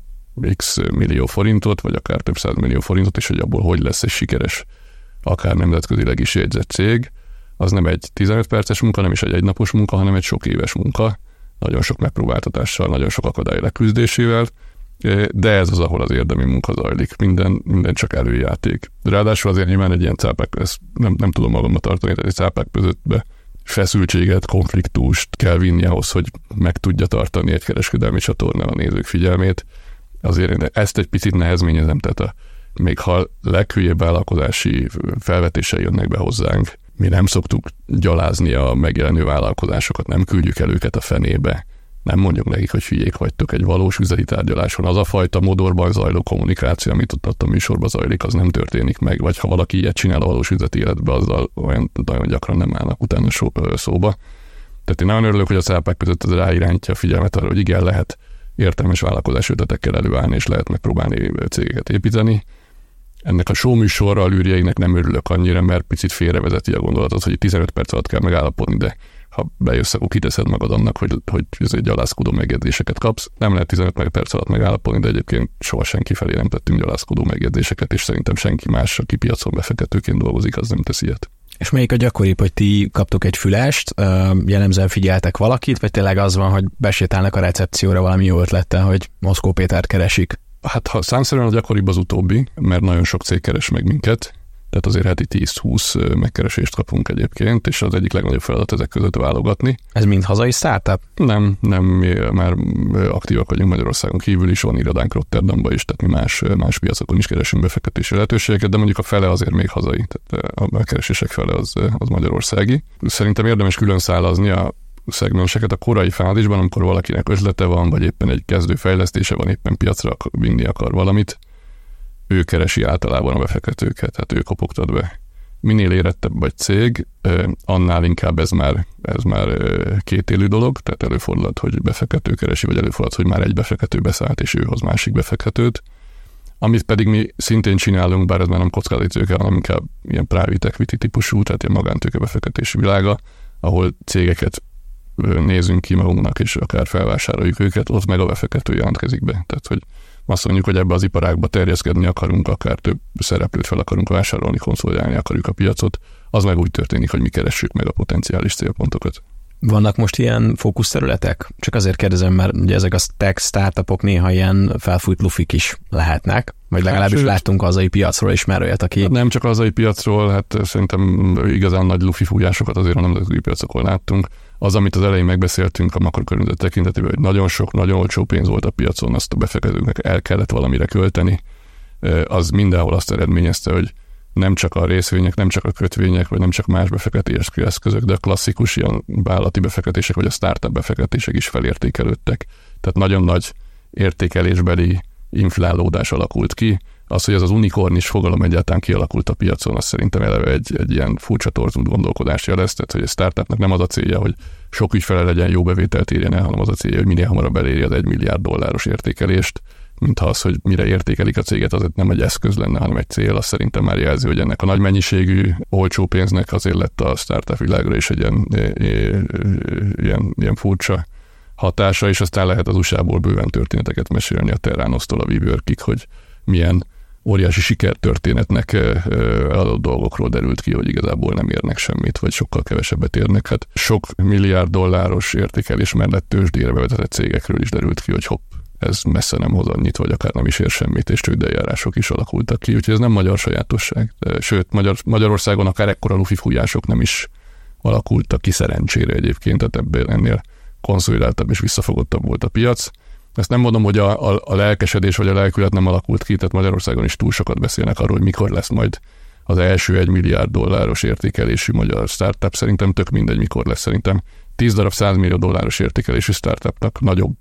x millió forintot, vagy akár több száz millió forintot, és hogy abból hogy lesz egy sikeres, akár nemzetközileg is jegyzett cég, az nem egy 15 perces munka, nem is egy egynapos munka, hanem egy sok éves munka, nagyon sok megpróbáltatással, nagyon sok akadály leküzdésével, de ez az, ahol az érdemi munka zajlik. Minden, minden csak előjáték. Ráadásul azért nyilván egy ilyen cápák, ezt nem, nem tudom magammal tartani, tehát egy cápák közöttbe feszültséget, konfliktust kell vinni ahhoz, hogy meg tudja tartani egy kereskedelmi csatorna a nézők figyelmét. Azért ezt egy picit nehezményezem, tehát a, még ha leghülyébb vállalkozási felvetései jönnek be hozzánk, mi nem szoktuk gyalázni a megjelenő vállalkozásokat, nem küldjük el őket a fenébe, nem mondjuk nekik, hogy hülyék vagytok egy valós üzleti tárgyaláson. Az a fajta modorban zajló kommunikáció, amit ott a műsorban zajlik, az nem történik meg. Vagy ha valaki ilyet csinál a valós üzleti életben, azzal olyan nagyon gyakran nem állnak utána szóba. Tehát én nagyon örülök, hogy a szápák között ez ráirányítja a figyelmet arra, hogy igen, lehet értelmes vállalkozás ötletekkel előállni, és lehet megpróbálni cégeket építeni. Ennek a show műsorra a lűrjeinek nem örülök annyira, mert picit félrevezeti a gondolatot, hogy 15 perc alatt kell megállapodni, de ha bejössz, akkor kiteszed magad annak, hogy, hogy egy gyalászkodó megjegyzéseket kapsz. Nem lehet 15 perc alatt megállapodni, de egyébként soha senki felé nem tettünk gyalászkodó megjegyzéseket, és szerintem senki más, aki piacon befektetőként dolgozik, az nem tesz ilyet. És melyik a gyakoribb, hogy ti kaptok egy fülást, jellemzően figyeltek valakit, vagy tényleg az van, hogy besétálnak a recepcióra valami jó ötlettel, hogy Moszkó Pétert keresik? Hát ha számszerűen a gyakoribb az utóbbi, mert nagyon sok cég keres meg minket, tehát azért heti 10-20 megkeresést kapunk egyébként, és az egyik legnagyobb feladat ezek között válogatni. Ez mind hazai startup? Nem, nem, mi már aktívak vagyunk Magyarországon kívül is, van irodánk Rotterdamban is, tehát mi más, más piacokon is keresünk befektetési lehetőségeket, de mondjuk a fele azért még hazai, tehát a megkeresések fele az, az magyarországi. Szerintem érdemes külön szállazni a szegmenseket a korai fázisban, amikor valakinek ötlete van, vagy éppen egy kezdő fejlesztése van, éppen piacra vinni akar valamit, ő keresi általában a befektetőket, tehát ő kopogtat be. Minél érettebb vagy cég, annál inkább ez már, ez már kétélű dolog, tehát előfordulhat, hogy befektető keresi, vagy előfordulhat, hogy már egy befektető beszállt, és ő hoz másik befektetőt. Amit pedig mi szintén csinálunk, bár ez már nem kockázatítőke, hanem inkább ilyen private equity típusú, tehát ilyen magántőke befektetési világa, ahol cégeket nézünk ki magunknak, és akár felvásároljuk őket, ott meg a befektető jelentkezik be. Tehát, hogy azt mondjuk, hogy ebbe az iparágba terjeszkedni akarunk, akár több szereplőt fel akarunk vásárolni, konszolidálni akarjuk a piacot, az meg úgy történik, hogy mi keressük meg a potenciális célpontokat. Vannak most ilyen fókuszterületek? Csak azért kérdezem, mert ugye ezek a tech startupok néha ilyen felfújt lufik is lehetnek, vagy legalábbis hát, láttunk hazai piacról is már olyat, aki... Nem csak hazai piacról, hát szerintem igazán nagy lufi fújásokat azért a nemzetközi piacokon láttunk az, amit az elején megbeszéltünk a makrokörnyezet tekintetében, hogy nagyon sok, nagyon olcsó pénz volt a piacon, azt a befektetőknek el kellett valamire költeni, az mindenhol azt eredményezte, hogy nem csak a részvények, nem csak a kötvények, vagy nem csak más befektetési eszközök, de a klasszikus ilyen vállalati befektetések, vagy a startup befektetések is felértékelődtek. Tehát nagyon nagy értékelésbeli inflálódás alakult ki, az, hogy ez az unikornis fogalom egyáltalán kialakult a piacon, az szerintem eleve egy, egy ilyen furcsa torzult gondolkodás jelez, tehát hogy a startupnak nem az a célja, hogy sok ügyfele legyen, jó bevételt érjen el, hanem az a célja, hogy minél hamarabb eléri az egy milliárd dolláros értékelést, mintha az, hogy mire értékelik a céget, az nem egy eszköz lenne, hanem egy cél, az szerintem már jelzi, hogy ennek a nagy mennyiségű, olcsó pénznek azért lett a startup világra is egy ilyen, ilyen, ilyen furcsa hatása, és aztán lehet az USA-ból bőven történeteket mesélni a Terranos-tól a WeWorkig, hogy milyen óriási sikertörténetnek adott dolgokról derült ki, hogy igazából nem érnek semmit, vagy sokkal kevesebbet érnek. Hát sok milliárd dolláros értékelés mellett tőzsdére bevezetett cégekről is derült ki, hogy hopp, ez messze nem hoz annyit, vagy akár nem is ér semmit, és csődeljárások is alakultak ki, úgyhogy ez nem magyar sajátosság. Sőt, Magyar, Magyarországon akár ekkora lufi fújások nem is alakultak ki szerencsére egyébként, tehát ebből ennél konszolidáltabb és visszafogottabb volt a piac. Ezt nem mondom, hogy a, a, a lelkesedés vagy a lelkület nem alakult ki, tehát Magyarországon is túl sokat beszélnek arról, hogy mikor lesz majd az első egy milliárd dolláros értékelésű magyar startup. Szerintem tök mindegy, mikor lesz. Szerintem 10 darab 100 millió dolláros értékelésű startupnak nagyobb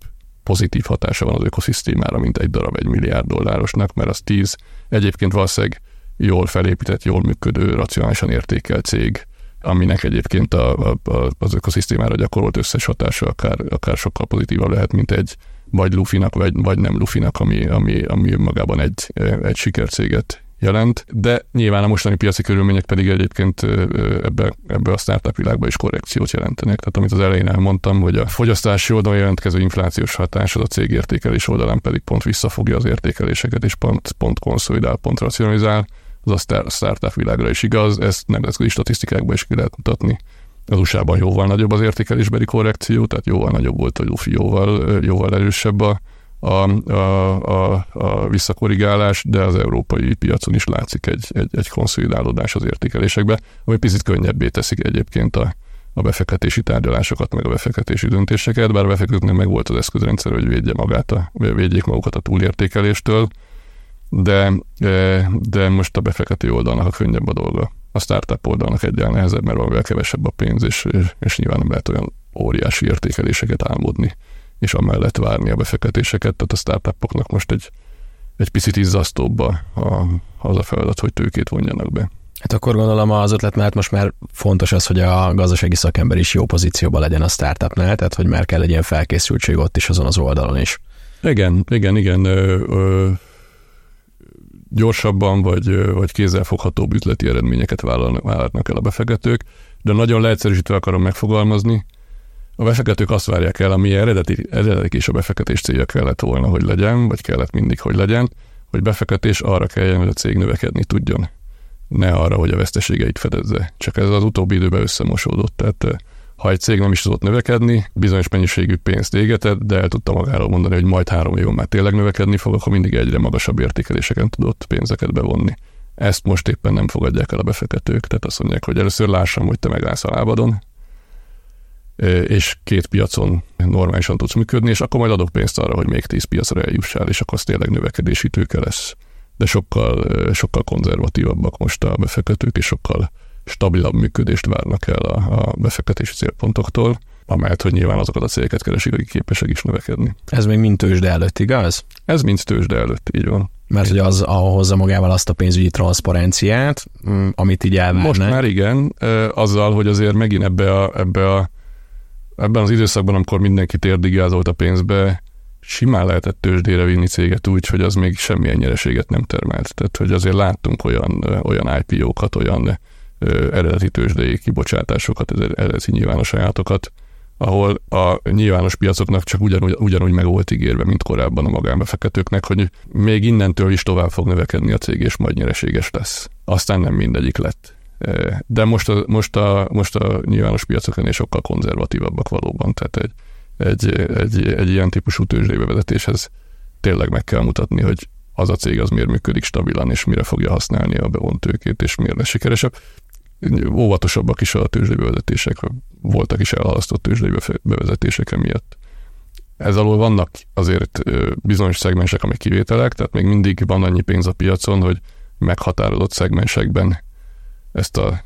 pozitív hatása van az ökoszisztémára, mint egy darab egy milliárd dollárosnak, mert az tíz egyébként valószínűleg jól felépített, jól működő, racionálisan értékelt cég, aminek egyébként a, a, a, az ökoszisztémára gyakorolt összes hatása akár, akár sokkal pozitívabb lehet, mint egy vagy Lufinak, vagy, vagy nem Lufinak, ami, ami, ami magában egy, egy sikercéget jelent, de nyilván a mostani piaci körülmények pedig egyébként ebbe, ebbe a startup világba is korrekciót jelentenek. Tehát amit az elején elmondtam, hogy a fogyasztási oldalon jelentkező inflációs hatás az a cég értékelés oldalán pedig pont visszafogja az értékeléseket, és pont, pont konszolidál, pont racionalizál, az a startup világra is igaz, ezt nemzetközi statisztikákban is ki lehet mutatni. Az USA-ban jóval nagyobb az értékelésbeli korrekció, tehát jóval nagyobb volt, hogy Luffy jóval, jóval erősebb a, a, a, a, a visszakorrigálás, de az európai piacon is látszik egy, egy, egy konszolidálódás az értékelésekbe, ami picit könnyebbé teszik egyébként a, a befektetési tárgyalásokat, meg a befektetési döntéseket, bár a befektetőknek meg volt az eszközrendszer, hogy védje magát a, védjék magukat a túlértékeléstől, de, de most a befektető oldalnak a könnyebb a dolga. A startup oldalnak egyáltalán nehezebb, mert valamivel kevesebb a pénz, és, és nyilván nem lehet olyan óriási értékeléseket álmodni és amellett várni a befektetéseket, tehát a startupoknak most egy, egy picit izzasztóbb a, a, az a feladat, hogy tőkét vonjanak be. Hát akkor gondolom az ötlet mellett most már fontos az, hogy a gazdasági szakember is jó pozícióban legyen a startupnál, tehát hogy már kell egy ilyen felkészültség ott is azon az oldalon is. Igen, igen, igen. Ö, ö, gyorsabban vagy, vagy kézzelfoghatóbb üzleti eredményeket vállalnak el a befektetők, de nagyon leegyszerűsítve akarom megfogalmazni, a befektetők azt várják el, ami eredeti, eredeti is a befektetés célja kellett volna, hogy legyen, vagy kellett mindig, hogy legyen, hogy befektetés arra kelljen, hogy a cég növekedni tudjon. Ne arra, hogy a veszteségeit fedezze. Csak ez az utóbbi időben összemosódott. Tehát eh, ha egy cég nem is tudott növekedni, bizonyos mennyiségű pénzt égetett, de el tudta magáról mondani, hogy majd három éven már tényleg növekedni fog, akkor mindig egyre magasabb értékeléseken tudott pénzeket bevonni. Ezt most éppen nem fogadják el a befektetők, tehát azt mondják, hogy először lássam, hogy te megállsz a lábadon, és két piacon normálisan tudsz működni, és akkor majd adok pénzt arra, hogy még tíz piacra eljussál, és akkor az tényleg növekedési tőke lesz. De sokkal, sokkal konzervatívabbak most a befektetők, és sokkal stabilabb működést várnak el a, a befektetési célpontoktól, amelyet, hogy nyilván azokat a cégeket keresik, akik képesek is növekedni. Ez még mind tőzsde előtt, igaz? Ez mind tőzsde előtt, így van. Mert hogy az hozza magával azt a pénzügyi transzparenciát, mm, amit így elvárnak. Most már igen, azzal, hogy azért megint ebbe a, ebbe a ebben az időszakban, amikor mindenki térdigázolt a pénzbe, simán lehetett tőzsdére vinni céget úgy, hogy az még semmilyen nyereséget nem termelt. Tehát, hogy azért láttunk olyan, olyan IPO-kat, olyan eredeti tőzsdei kibocsátásokat, eredeti nyilvános ajánlatokat, ahol a nyilvános piacoknak csak ugyanúgy, ugyanúgy meg volt ígérve, mint korábban a magánbefektetőknek, hogy még innentől is tovább fog növekedni a cég, és majd nyereséges lesz. Aztán nem mindegyik lett. De most a, most a, most a nyilvános piacok ennél sokkal konzervatívabbak valóban, tehát egy, egy, egy, egy ilyen típusú tőzsdébevezetéshez tényleg meg kell mutatni, hogy az a cég az miért működik stabilan, és mire fogja használni a bevont tőkét, és miért lesz sikeresebb. Óvatosabbak is a tőzsdébevezetések, voltak is elhalasztott tőzsdébevezetések miatt. Ez alól vannak azért bizonyos szegmensek, amik kivételek, tehát még mindig van annyi pénz a piacon, hogy meghatározott szegmensekben ezt a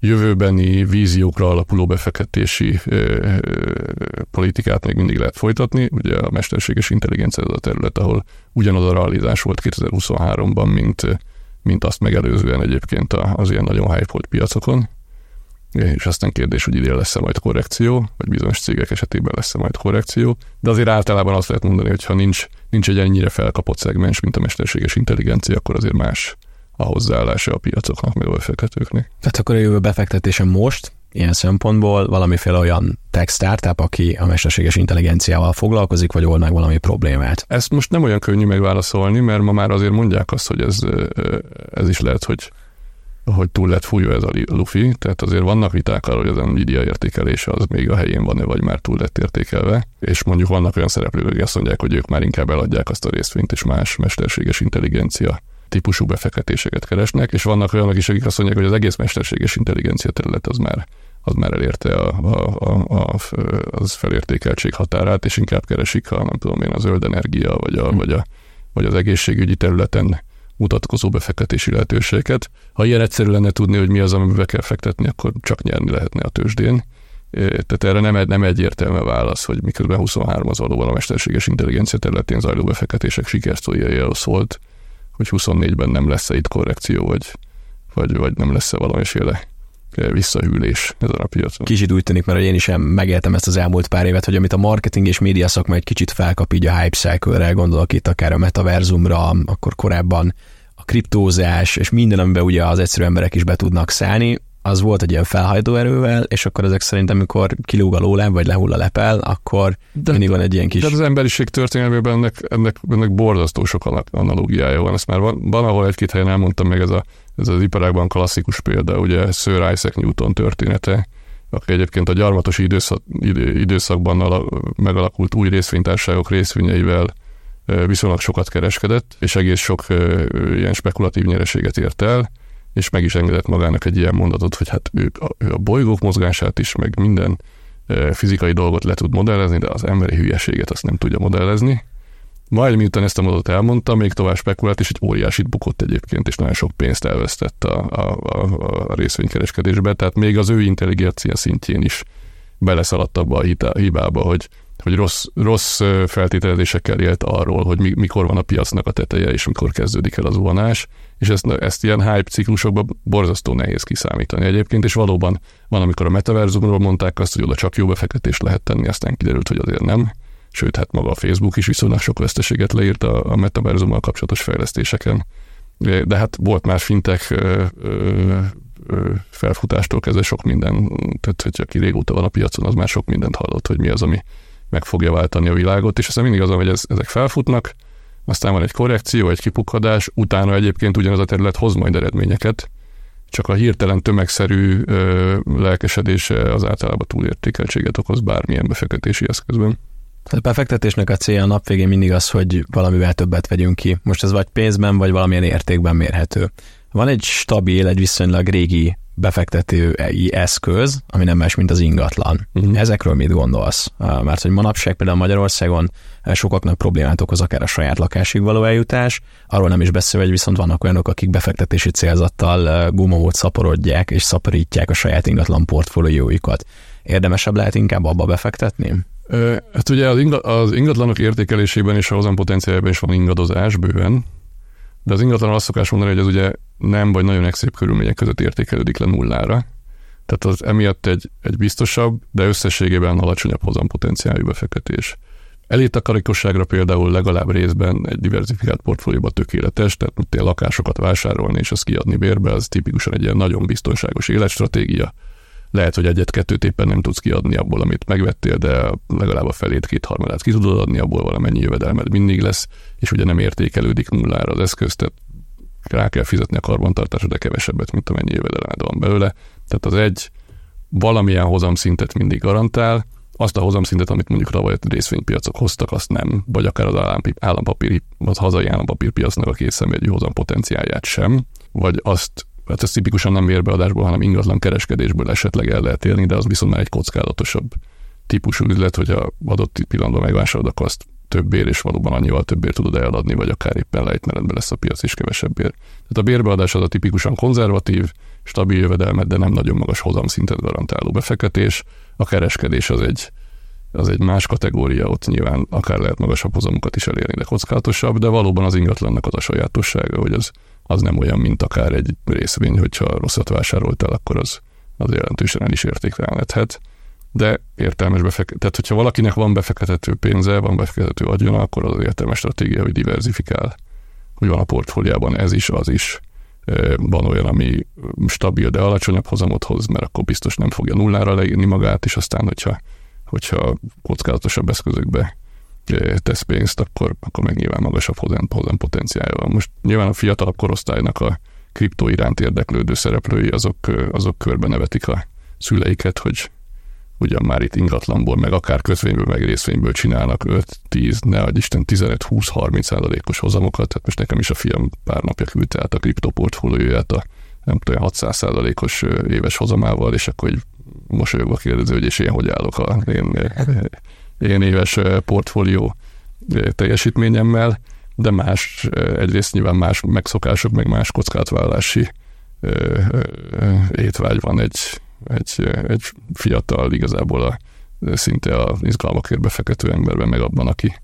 jövőbeni víziókra alapuló befektetési ö, ö, politikát még mindig lehet folytatni. Ugye a mesterséges intelligencia az a terület, ahol ugyanaz a realizás volt 2023-ban, mint, mint azt megelőzően egyébként az ilyen nagyon hype piacokon. És aztán kérdés, hogy idén lesz-e majd korrekció, vagy bizonyos cégek esetében lesz-e majd korrekció, de azért általában azt lehet mondani, hogy ha nincs, nincs egy ennyire felkapott szegmens, mint a mesterséges intelligencia, akkor azért más a hozzáállása a piacoknak, meg a befektetőknek. Tehát akkor a jövő befektetése most ilyen szempontból valamiféle olyan tech startup, aki a mesterséges intelligenciával foglalkozik, vagy old meg valami problémát? Ezt most nem olyan könnyű megválaszolni, mert ma már azért mondják azt, hogy ez, ez is lehet, hogy hogy túl lett fújva ez a lufi, tehát azért vannak viták arról, hogy az Nvidia értékelése az még a helyén van-e, vagy már túl lett értékelve, és mondjuk vannak olyan szereplők, akik azt mondják, hogy ők már inkább eladják azt a részvényt, és más mesterséges intelligencia típusú befektetéseket keresnek, és vannak olyanok is, akik azt mondják, hogy az egész mesterséges intelligencia terület az már az már elérte a, a, a, a, az felértékeltség határát, és inkább keresik a, nem tudom én, a zöld energia, vagy, a, vagy, a, vagy az egészségügyi területen mutatkozó befektetési lehetőségeket. Ha ilyen egyszerű lenne tudni, hogy mi az, amiben kell fektetni, akkor csak nyerni lehetne a tőzsdén, Tehát erre nem, nem egyértelmű válasz, hogy miközben 23 az valóban a mesterséges intelligencia területén zajló befektetések sikersztóriairól szólt, hogy 24-ben nem lesz-e itt korrekció, vagy, vagy, vagy nem lesz-e valamiféle visszahűlés ezen a piacon. Kicsit úgy tűnik, mert én is megéltem ezt az elmúlt pár évet, hogy amit a marketing és média szakma egy kicsit felkap így a hype cycle-re, gondolok itt akár a metaverzumra, akkor korábban a kriptózás, és minden, amiben ugye az egyszerű emberek is be tudnak szállni, az volt egy ilyen felhajtó erővel, és akkor ezek szerintem, amikor kilóg a lólem, vagy lehull a lepel, akkor de, mindig van egy ilyen kis... De az emberiség történelmében ennek, ennek, ennek borzasztó sok analógiája van. Ezt már van, van ahol egy-két helyen elmondtam meg ez, a, ez az iparágban klasszikus példa, ugye Sir Isaac Newton története, aki egyébként a gyarmatos időszak, idő, időszakban megalakult új részvénytársaságok részvényeivel viszonylag sokat kereskedett, és egész sok ilyen spekulatív nyereséget ért el, és meg is engedett magának egy ilyen mondatot, hogy hát ő a, ő a bolygók mozgását is, meg minden fizikai dolgot le tud modellezni, de az emberi hülyeséget azt nem tudja modellezni. Majd miután ezt a mondatot elmondta, még tovább spekulált, és egy óriásit bukott egyébként, és nagyon sok pénzt elvesztett a, a, a, a részvénykereskedésbe, tehát még az ő intelligencia szintjén is beleszaladt abba a hibába, hogy hogy rossz, rossz feltételezésekkel élt arról, hogy mi, mikor van a piacnak a teteje, és mikor kezdődik el az zuhanás, és ezt, ezt ilyen hype ciklusokban borzasztó nehéz kiszámítani egyébként, és valóban van, amikor a metaverzumról mondták azt, hogy oda csak jó befektetést lehet tenni, aztán kiderült, hogy azért nem, sőt, hát maga a Facebook is viszonylag sok veszteséget leírt a, a metaverzummal kapcsolatos fejlesztéseken, de hát volt más fintek ö, ö, felfutástól kezdve sok minden, tehát hogy aki régóta van a piacon, az már sok mindent hallott, hogy mi az, ami meg fogja váltani a világot, és aztán mindig az, hogy ez, ezek felfutnak, aztán van egy korrekció, egy kipukkadás, utána egyébként ugyanaz a terület hoz majd eredményeket, csak a hirtelen tömegszerű ö, lelkesedése az általában túlértékeltséget okoz bármilyen befektetési eszközben. A befektetésnek a célja a nap végén mindig az, hogy valamivel többet vegyünk ki. Most ez vagy pénzben, vagy valamilyen értékben mérhető. Van egy stabil, egy viszonylag régi befektetői eszköz, ami nem más, mint az ingatlan. Uh-huh. Ezekről mit gondolsz? Mert hogy manapság például Magyarországon sokaknak problémát okoz akár a saját lakásig való eljutás, arról nem is beszélve, hogy viszont vannak olyanok, akik befektetési célzattal gumót szaporodják és szaporítják a saját ingatlan portfólióikat. Érdemesebb lehet inkább abba befektetni? Hát ugye az ingatlanok értékelésében és a hozampotenciájában is van ingadozás bőven, de az ingatlan azt szokás mondani, hogy ez ugye nem vagy nagyon szép körülmények között értékelődik le nullára. Tehát az emiatt egy, egy biztosabb, de összességében alacsonyabb hozampotenciáljú befektetés. Elétakarékosságra például legalább részben egy diversifikált portfólióban tökéletes, tehát mint lakásokat vásárolni és azt kiadni bérbe, az tipikusan egy ilyen nagyon biztonságos életstratégia. Lehet, hogy egyet-kettőt éppen nem tudsz kiadni abból, amit megvettél, de legalább a felét, kétharmadát ki tudod adni, abból valamennyi jövedelmed mindig lesz, és ugye nem értékelődik nullára az eszköz, tehát rá kell fizetni a karbantartásra, de kevesebbet, mint amennyi jövedelmed van belőle. Tehát az egy valamilyen hozamszintet mindig garantál, azt a hozamszintet, amit mondjuk a részvénypiacok hoztak, azt nem, vagy akár az állampapír, vagy hazai állampapírpiacnak a készszenvedő hozam potenciálját sem, vagy azt hát ez tipikusan nem vérbeadásból, hanem ingatlan kereskedésből esetleg el lehet élni, de az viszont már egy kockázatosabb típusú üzlet, hogyha adott pillanatban megvásárolod, akkor azt többér, és valóban annyival többér tudod eladni, vagy akár éppen lejtmenetben lesz a piac, és kevesebbért. Tehát a bérbeadás az a tipikusan konzervatív, stabil jövedelmet, de nem nagyon magas hozamszintet garantáló befektetés. A kereskedés az egy, az egy más kategória, ott nyilván akár lehet magasabb hozamokat is elérni, de kockázatosabb, de valóban az ingatlannak az a sajátossága, hogy az, az nem olyan, mint akár egy részvény, hogyha rosszat vásároltál, akkor az, az jelentősen el is értéktelenedhet de értelmes befektető. Tehát, hogyha valakinek van befektető pénze, van befektető agyona, akkor az értelmes stratégia, hogy diversifikál. Hogy van a portfóliában ez is, az is. Van olyan, ami stabil, de alacsonyabb hozamot hoz, mert akkor biztos nem fogja nullára leírni magát, és aztán, hogyha, hogyha kockázatosabb eszközökbe tesz pénzt, akkor, akkor meg nyilván magasabb hozam, hozam potenciálja van. Most nyilván a fiatalabb korosztálynak a kriptó iránt érdeklődő szereplői, azok, azok körbe nevetik a szüleiket, hogy ugyan már itt ingatlanból, meg akár kötvényből, meg részvényből csinálnak 5-10, ne adj Isten 15-20-30 százalékos hozamokat, tehát most nekem is a fiam pár napja küldte át a kriptoportfólióját a nem tudom, 600 százalékos éves hozamával, és akkor egy mosolyogva kérdező, hogy és én hogy állok a én, én éves portfólió teljesítményemmel, de más, egyrészt nyilván más megszokások, meg más kockátvállalási étvágy van egy egy, egy fiatal, igazából a, szinte az izgalmakért befektető emberben, meg abban, aki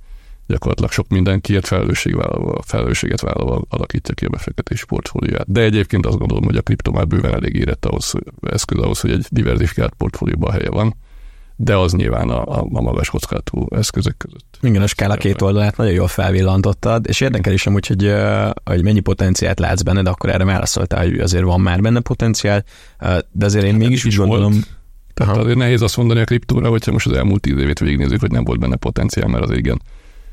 gyakorlatilag sok mindenkiért felelősségvállalva, felelősséget vállalva alakítja ki a befektetési portfólióját. De egyébként azt gondolom, hogy a kripto már bőven elég érett ahhoz, eszköz ahhoz, hogy egy diversifikált portfólióban helye van de az nyilván a, a, magas kockázatú eszközök között. Igen, a skála két oldalát nagyon jól felvillantottad, és érdekel is amúgy, hogy, hogy mennyi potenciált látsz benne, de akkor erre válaszoltál, hogy azért van már benne potenciál, de azért én mégis úgy gondolom... Volt. Tehát azért nehéz azt mondani a kriptóra, hogyha most az elmúlt tíz évét végignézzük, hogy nem volt benne potenciál, mert az igen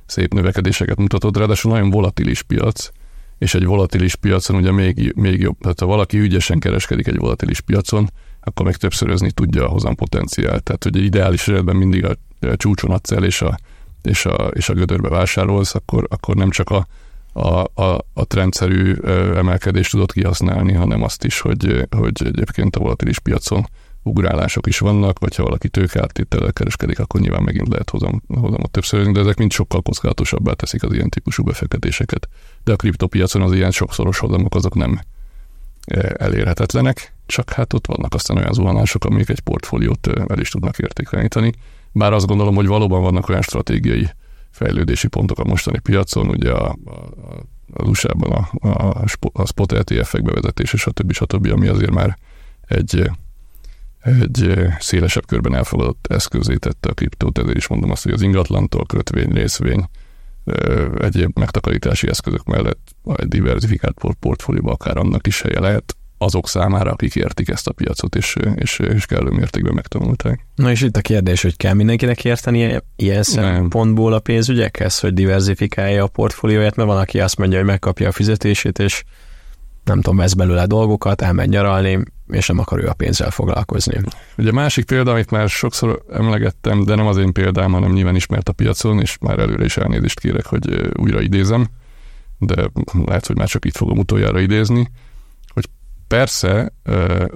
szép növekedéseket mutatott, ráadásul nagyon volatilis piac, és egy volatilis piacon ugye még, még jobb, tehát ha valaki ügyesen kereskedik egy volatilis piacon, akkor még többszörözni tudja a hozam potenciált. Tehát, hogy ideális esetben mindig a csúcson adsz el, és a, és a, és a gödörbe vásárolsz, akkor, akkor nem csak a, a, a, a trendszerű emelkedést tudod kihasználni, hanem azt is, hogy, hogy egyébként a volatilis piacon ugrálások is vannak, vagy ha valaki tőkeáttétellel kereskedik, akkor nyilván megint lehet hozam, hozamot többszörözni, de ezek mind sokkal kockázatosabbá teszik az ilyen típusú befektetéseket. De a kriptopiacon az ilyen sokszoros hozamok azok nem elérhetetlenek, csak hát ott vannak aztán olyan zuhanások, amik egy portfóliót el is tudnak értékelíteni. Bár azt gondolom, hogy valóban vannak olyan stratégiai fejlődési pontok a mostani piacon, ugye a, a, az USA-ban a, a, a spot ETF-ek bevezetése, stb. stb., ami azért már egy, egy szélesebb körben elfogadott eszközé tette a kriptót, ezért is mondom azt, hogy az ingatlantól kötvény, részvény, egyéb megtakarítási eszközök mellett diversifikált portfólióban akár annak is helye lehet, azok számára, akik értik ezt a piacot, és, és, és kellő mértékben megtanulták. Na és itt a kérdés, hogy kell mindenkinek érteni ilyen szempontból a pénzügyekhez, hogy diversifikálja a portfólióját, mert van, aki azt mondja, hogy megkapja a fizetését, és nem tudom, vesz belőle dolgokat, elmegy nyaralni, és nem akar ő a pénzzel foglalkozni. Ugye másik példa, amit már sokszor emlegettem, de nem az én példám, hanem nyilván ismert a piacon, és már előre is elnézést kérek, hogy újra idézem, de lehet, hogy már csak itt fogom utoljára idézni, hogy persze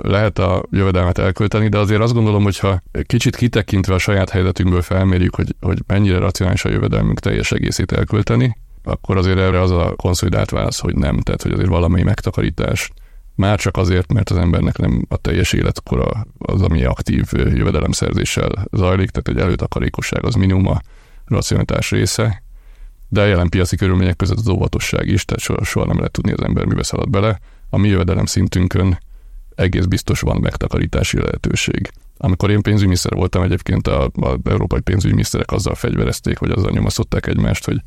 lehet a jövedelmet elkölteni, de azért azt gondolom, hogy ha kicsit kitekintve a saját helyzetünkből felmérjük, hogy, hogy mennyire racionális a jövedelmünk teljes egészét elkölteni, akkor azért erre az a konszolidált válasz, hogy nem. Tehát, hogy azért valamely megtakarítás már csak azért, mert az embernek nem a teljes életkora az, ami aktív jövedelemszerzéssel zajlik, tehát egy előtakarékosság az minimum a racionalitás része, de a jelen piaci körülmények között az óvatosság is, tehát soha, soha nem lehet tudni az ember mibe szalad bele. A mi jövedelem szintünkön egész biztos van megtakarítási lehetőség. Amikor én pénzügyminiszter voltam, egyébként a, a európai pénzügyminiszterek azzal fegyverezték, vagy azzal nyomasztották egymást, hogy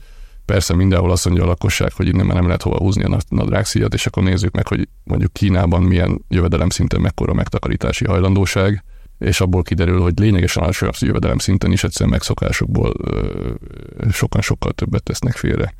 Persze mindenhol azt mondja a lakosság, hogy innen már nem lehet hova húzni a nadrágszíjat, és akkor nézzük meg, hogy mondjuk Kínában milyen jövedelem szinten mekkora megtakarítási hajlandóság, és abból kiderül, hogy lényegesen alacsonyabb jövedelem szinten is egyszerűen megszokásokból sokan sokkal többet tesznek félre.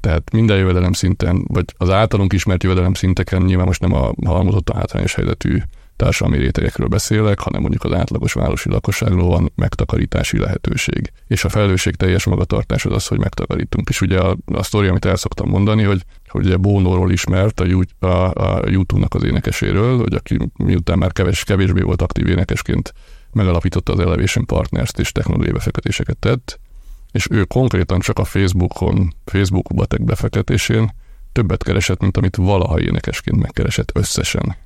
Tehát minden jövedelem szinten, vagy az általunk ismert jövedelem szinteken, nyilván most nem a halmozottan hátrányos helyzetű társadalmi rétegekről beszélek, hanem mondjuk az átlagos városi lakosságról van megtakarítási lehetőség. És a felelősség teljes magatartás az az, hogy megtakarítunk. És ugye a, a sztori, amit el szoktam mondani, hogy ugye Bónóról ismert a, a, a YouTube-nak az énekeséről, hogy aki miután már kevés, kevésbé volt aktív énekesként megalapította az Elevation Partners-t és technológiai befektetéseket tett, és ő konkrétan csak a Facebookon, Facebook batek befektetésén többet keresett, mint amit valaha énekesként megkeresett összesen.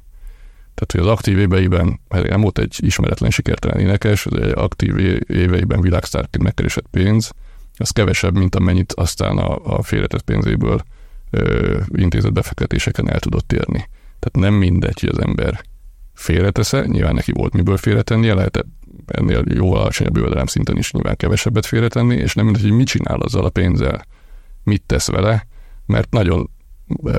Tehát, hogy az aktív éveiben, mert nem volt egy ismeretlen sikertelen énekes, az aktív éveiben világsztárként megkeresett pénz, az kevesebb, mint amennyit aztán a, a félretett pénzéből ö, intézett befektetéseken el tudott érni. Tehát nem mindegy, hogy az ember félretesze, nyilván neki volt miből félretennie, lehet ennél jóval alacsonyabb jövedelem szinten is nyilván kevesebbet félretenni, és nem mindegy, hogy mit csinál azzal a pénzzel, mit tesz vele, mert nagyon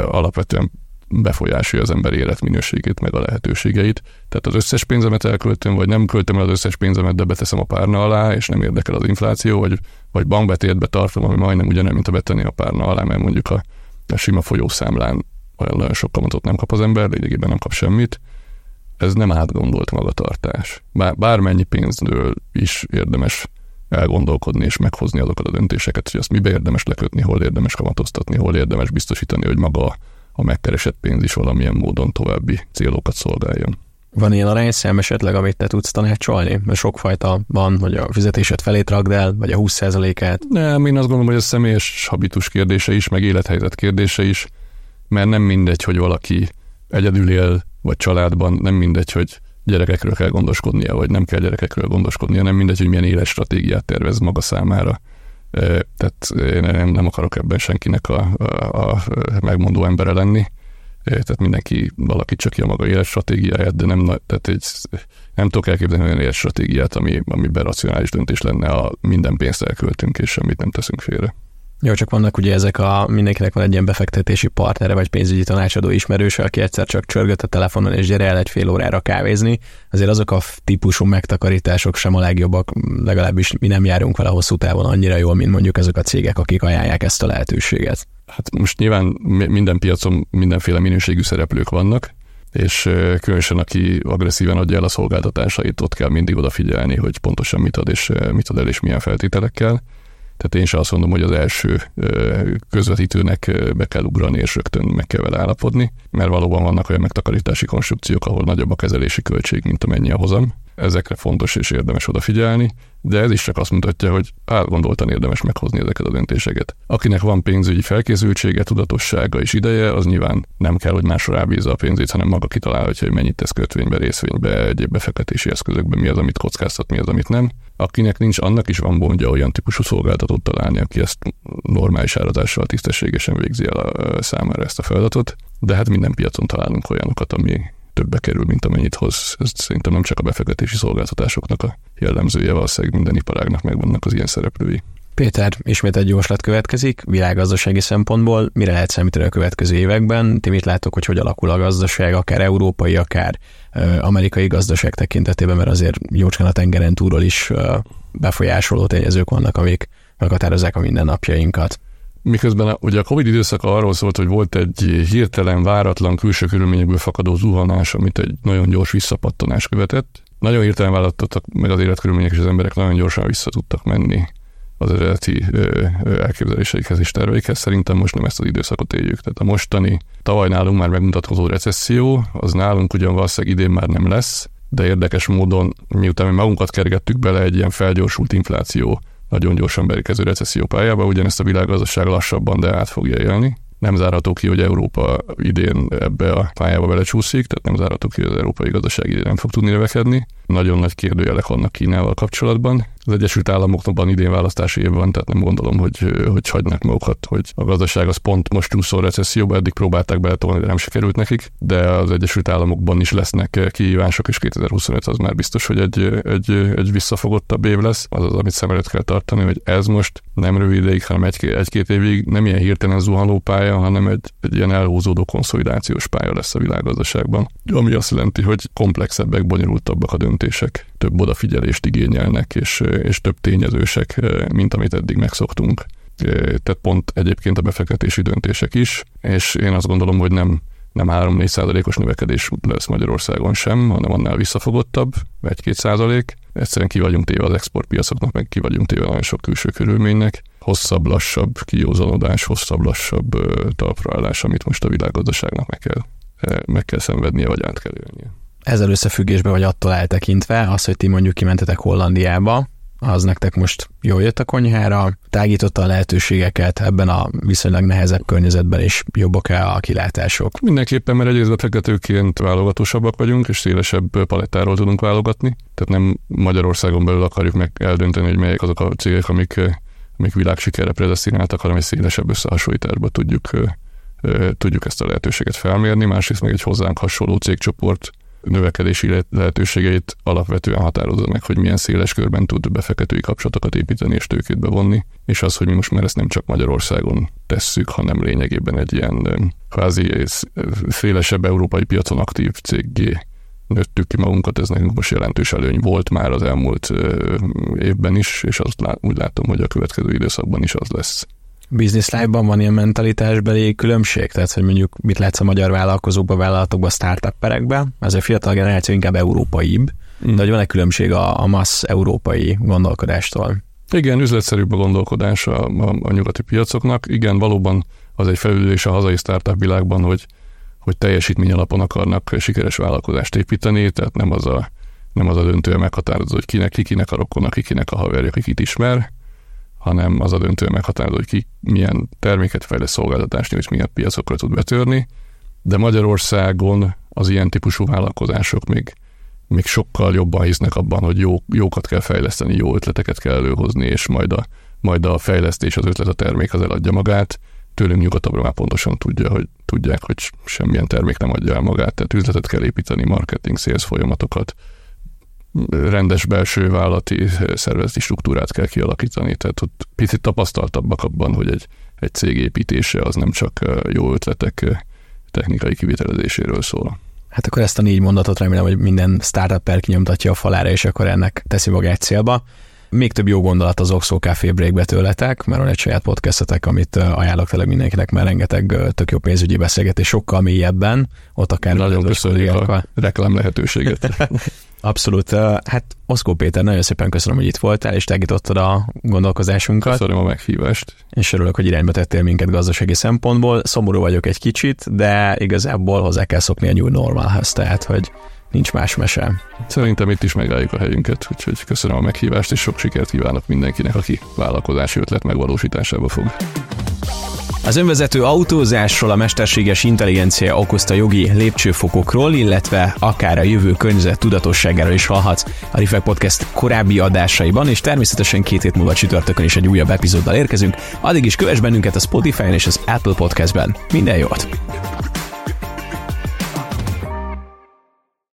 alapvetően befolyásolja az ember életminőségét, meg a lehetőségeit. Tehát az összes pénzemet elköltöm, vagy nem költöm el az összes pénzemet, de beteszem a párna alá, és nem érdekel az infláció, vagy, vagy bankbetétbe tartom, ami majdnem ugyanilyen, mint a betenni a párna alá, mert mondjuk a, a sima folyószámlán olyan nagyon sok kamatot nem kap az ember, lényegében nem kap semmit. Ez nem átgondolt magatartás. Bár, bármennyi pénzről is érdemes elgondolkodni és meghozni azokat a döntéseket, hogy azt mibe érdemes lekötni, hol érdemes kamatoztatni, hol érdemes biztosítani, hogy maga a megkeresett pénz is valamilyen módon további célokat szolgáljon. Van ilyen arányszám esetleg, amit te tudsz tanácsolni? Mert sokfajta van, hogy a fizetésed felét ragd el, vagy a 20%-át. Nem, én azt gondolom, hogy a személyes habitus kérdése is, meg élethelyzet kérdése is, mert nem mindegy, hogy valaki egyedül él, vagy családban, nem mindegy, hogy gyerekekről kell gondoskodnia, vagy nem kell gyerekekről gondoskodnia, nem mindegy, hogy milyen éles stratégiát tervez maga számára. Tehát én nem, nem akarok ebben senkinek a, a, a megmondó embere lenni. Tehát mindenki alakítsa ki a maga éles stratégiáját, de nem, tehát egy, nem tudok elképzelni olyan éles stratégiát, ami, ami racionális döntés lenne, a minden pénzt elköltünk, és semmit nem teszünk félre. Jó, csak vannak ugye ezek a, mindenkinek van egy ilyen befektetési partnere, vagy pénzügyi tanácsadó ismerőse, aki egyszer csak csörgött a telefonon, és gyere el egy fél órára kávézni. Azért azok a típusú megtakarítások sem a legjobbak, legalábbis mi nem járunk vele hosszú távon annyira jól, mint mondjuk ezek a cégek, akik ajánlják ezt a lehetőséget. Hát most nyilván minden piacon mindenféle minőségű szereplők vannak, és különösen aki agresszíven adja el a szolgáltatásait, ott kell mindig odafigyelni, hogy pontosan mit ad, és mit ad el, és milyen feltételekkel. Tehát én sem azt mondom, hogy az első közvetítőnek be kell ugrani, és rögtön meg kell vele állapodni, mert valóban vannak olyan megtakarítási konstrukciók, ahol nagyobb a kezelési költség, mint amennyi a hozam. Ezekre fontos és érdemes odafigyelni, de ez is csak azt mutatja, hogy átgondoltan érdemes meghozni ezeket a döntéseket. Akinek van pénzügyi felkészültsége, tudatossága és ideje, az nyilván nem kell, hogy másra rábízza a pénzét, hanem maga kitalálja, hogy mennyit tesz kötvénybe, részvénybe, egyéb befektetési eszközökben, mi az, amit kockáztat, mi az, amit nem. Akinek nincs, annak is van gondja olyan típusú szolgáltatót találni, aki ezt normális árazással tisztességesen végzi el a számára ezt a feladatot. De hát minden piacon találunk olyanokat, ami többbe kerül, mint amennyit hoz. Ez szerintem nem csak a befektetési szolgáltatásoknak a jellemzője, valószínűleg minden iparágnak megvannak az ilyen szereplői. Péter, ismét egy jóslat következik, világgazdasági szempontból mire lehet számítani a következő években? Ti mit látok, hogy hogy alakul a gazdaság, akár európai, akár amerikai gazdaság tekintetében, mert azért jócskán a tengeren túlról is befolyásoló tényezők vannak, amik meghatározzák a mindennapjainkat miközben a, ugye a Covid időszaka arról szólt, hogy volt egy hirtelen, váratlan külső körülményekből fakadó zuhanás, amit egy nagyon gyors visszapattanás követett. Nagyon hirtelen váltottak meg az életkörülmények, és az emberek nagyon gyorsan vissza tudtak menni az eredeti elképzeléseikhez és terveikhez. Szerintem most nem ezt az időszakot éljük. Tehát a mostani, tavaly nálunk már megmutatkozó recesszió, az nálunk ugyan valószínűleg idén már nem lesz, de érdekes módon, miután mi magunkat kergettük bele egy ilyen felgyorsult infláció nagyon gyorsan beérkező recesszió pályába, ugyanezt a világgazdaság lassabban, de át fogja élni. Nem zárható ki, hogy Európa idén ebbe a pályába belecsúszik, tehát nem zárható ki, hogy az európai gazdaság idén nem fog tudni növekedni. Nagyon nagy kérdőjelek vannak Kínával kapcsolatban. Az Egyesült Államokban idén választási év van, tehát nem gondolom, hogy, hogy hagynak magukat, hogy a gazdaság az pont most úszó recesszióba, eddig próbálták beletolni, de nem sikerült nekik, de az Egyesült Államokban is lesznek kihívások, és 2025 az már biztos, hogy egy, egy, egy visszafogottabb év lesz. Az az, amit szem előtt kell tartani, hogy ez most nem rövid ideig, hanem egy, egy-két évig nem ilyen hirtelen zuhanó pálya, hanem egy, egy ilyen elhúzódó konszolidációs pálya lesz a világgazdaságban. Ami azt jelenti, hogy komplexebbek, bonyolultabbak a döntések, több odafigyelést igényelnek, és és több tényezősek, mint amit eddig megszoktunk. Tehát pont egyébként a befektetési döntések is, és én azt gondolom, hogy nem, nem 3-4 százalékos növekedés lesz Magyarországon sem, hanem annál visszafogottabb, 1-2 százalék. Egyszerűen ki vagyunk téve az exportpiacoknak, meg ki vagyunk téve nagyon sok külső körülménynek. Hosszabb, lassabb kiózanodás, hosszabb, lassabb talpraállás, amit most a világgazdaságnak meg kell, meg kell szenvednie, vagy át kell. Ezzel összefüggésben vagy attól eltekintve, az, hogy ti mondjuk kimentetek Hollandiába, az nektek most jól jött a konyhára, tágította a lehetőségeket ebben a viszonylag nehezebb környezetben, és jobbak-e a kilátások? Mindenképpen, mert egyrészt befektetőként válogatósabbak vagyunk, és szélesebb palettáról tudunk válogatni. Tehát nem Magyarországon belül akarjuk meg eldönteni, hogy melyek azok a cégek, amik, amik világsikerre predestináltak, hanem egy szélesebb összehasonlításba tudjuk, tudjuk ezt a lehetőséget felmérni. Másrészt meg egy hozzánk hasonló cégcsoport növekedési lehetőségeit alapvetően határozza meg, hogy milyen széles körben tud befektetői kapcsolatokat építeni és tőkét bevonni, és az, hogy mi most már ezt nem csak Magyarországon tesszük, hanem lényegében egy ilyen kvázi szélesebb európai piacon aktív céggé nőttük ki magunkat, ez nekünk most jelentős előny volt már az elmúlt évben is, és azt úgy látom, hogy a következő időszakban is az lesz business life-ban van ilyen mentalitásbeli különbség? Tehát, hogy mondjuk mit látsz a magyar vállalkozókban, vállalatokban, startupperekben? Ez a fiatal generáció inkább európaibb, mm. de hogy van-e különbség a, a massz európai gondolkodástól? Igen, üzletszerűbb a gondolkodás a, a, a nyugati piacoknak. Igen, valóban az egy felülés a hazai startup világban, hogy, hogy teljesítmény alapon akarnak sikeres vállalkozást építeni, tehát nem az a, nem az a döntő meghatározó, hogy kinek, ki kinek a rokona, ki kinek a haverja, ki kit ismer, hanem az a döntő meghatározó, hogy ki milyen terméket fejlesz szolgáltatást nyújt, milyen piacokra tud betörni, de Magyarországon az ilyen típusú vállalkozások még, még sokkal jobban hisznek abban, hogy jó, jókat kell fejleszteni, jó ötleteket kell előhozni, és majd a, majd a fejlesztés, az ötlet, a termék az eladja magát. Tőlünk nyugatabbra már pontosan tudja, hogy tudják, hogy semmilyen termék nem adja el magát, tehát üzletet kell építeni, marketing, sales folyamatokat, rendes belső vállalati szervezeti struktúrát kell kialakítani, tehát ott picit tapasztaltabbak abban, hogy egy, egy cég építése az nem csak jó ötletek technikai kivitelezéséről szól. Hát akkor ezt a négy mondatot remélem, hogy minden startup kinyomtatja a falára, és akkor ennek teszi magát célba. Még több jó gondolat az Oxo Café Breakbe tőletek, mert van egy saját podcastetek, amit ajánlok tényleg mindenkinek, mert rengeteg tök jó pénzügyi beszélgetés, sokkal mélyebben, ott akár nagyon köszönjük a reklám lehetőséget. Abszolút. Hát Oszkó Péter, nagyon szépen köszönöm, hogy itt voltál, és tegítottad a gondolkozásunkat. Köszönöm a meghívást. És örülök, hogy irányba tettél minket gazdasági szempontból. Szomorú vagyok egy kicsit, de igazából hozzá kell szokni a New Normalhez, tehát hogy nincs más mese. Szerintem itt is megálljuk a helyünket, úgyhogy köszönöm a meghívást, és sok sikert kívánok mindenkinek, aki vállalkozási ötlet megvalósításába fog. Az önvezető autózásról, a mesterséges intelligencia okozta jogi lépcsőfokokról, illetve akár a jövő környezet tudatosságáról is hallhatsz a Rifek Podcast korábbi adásaiban, és természetesen két hét múlva csütörtökön is egy újabb epizóddal érkezünk. Addig is kövess bennünket a Spotify-on és az Apple Podcastben. Minden jót!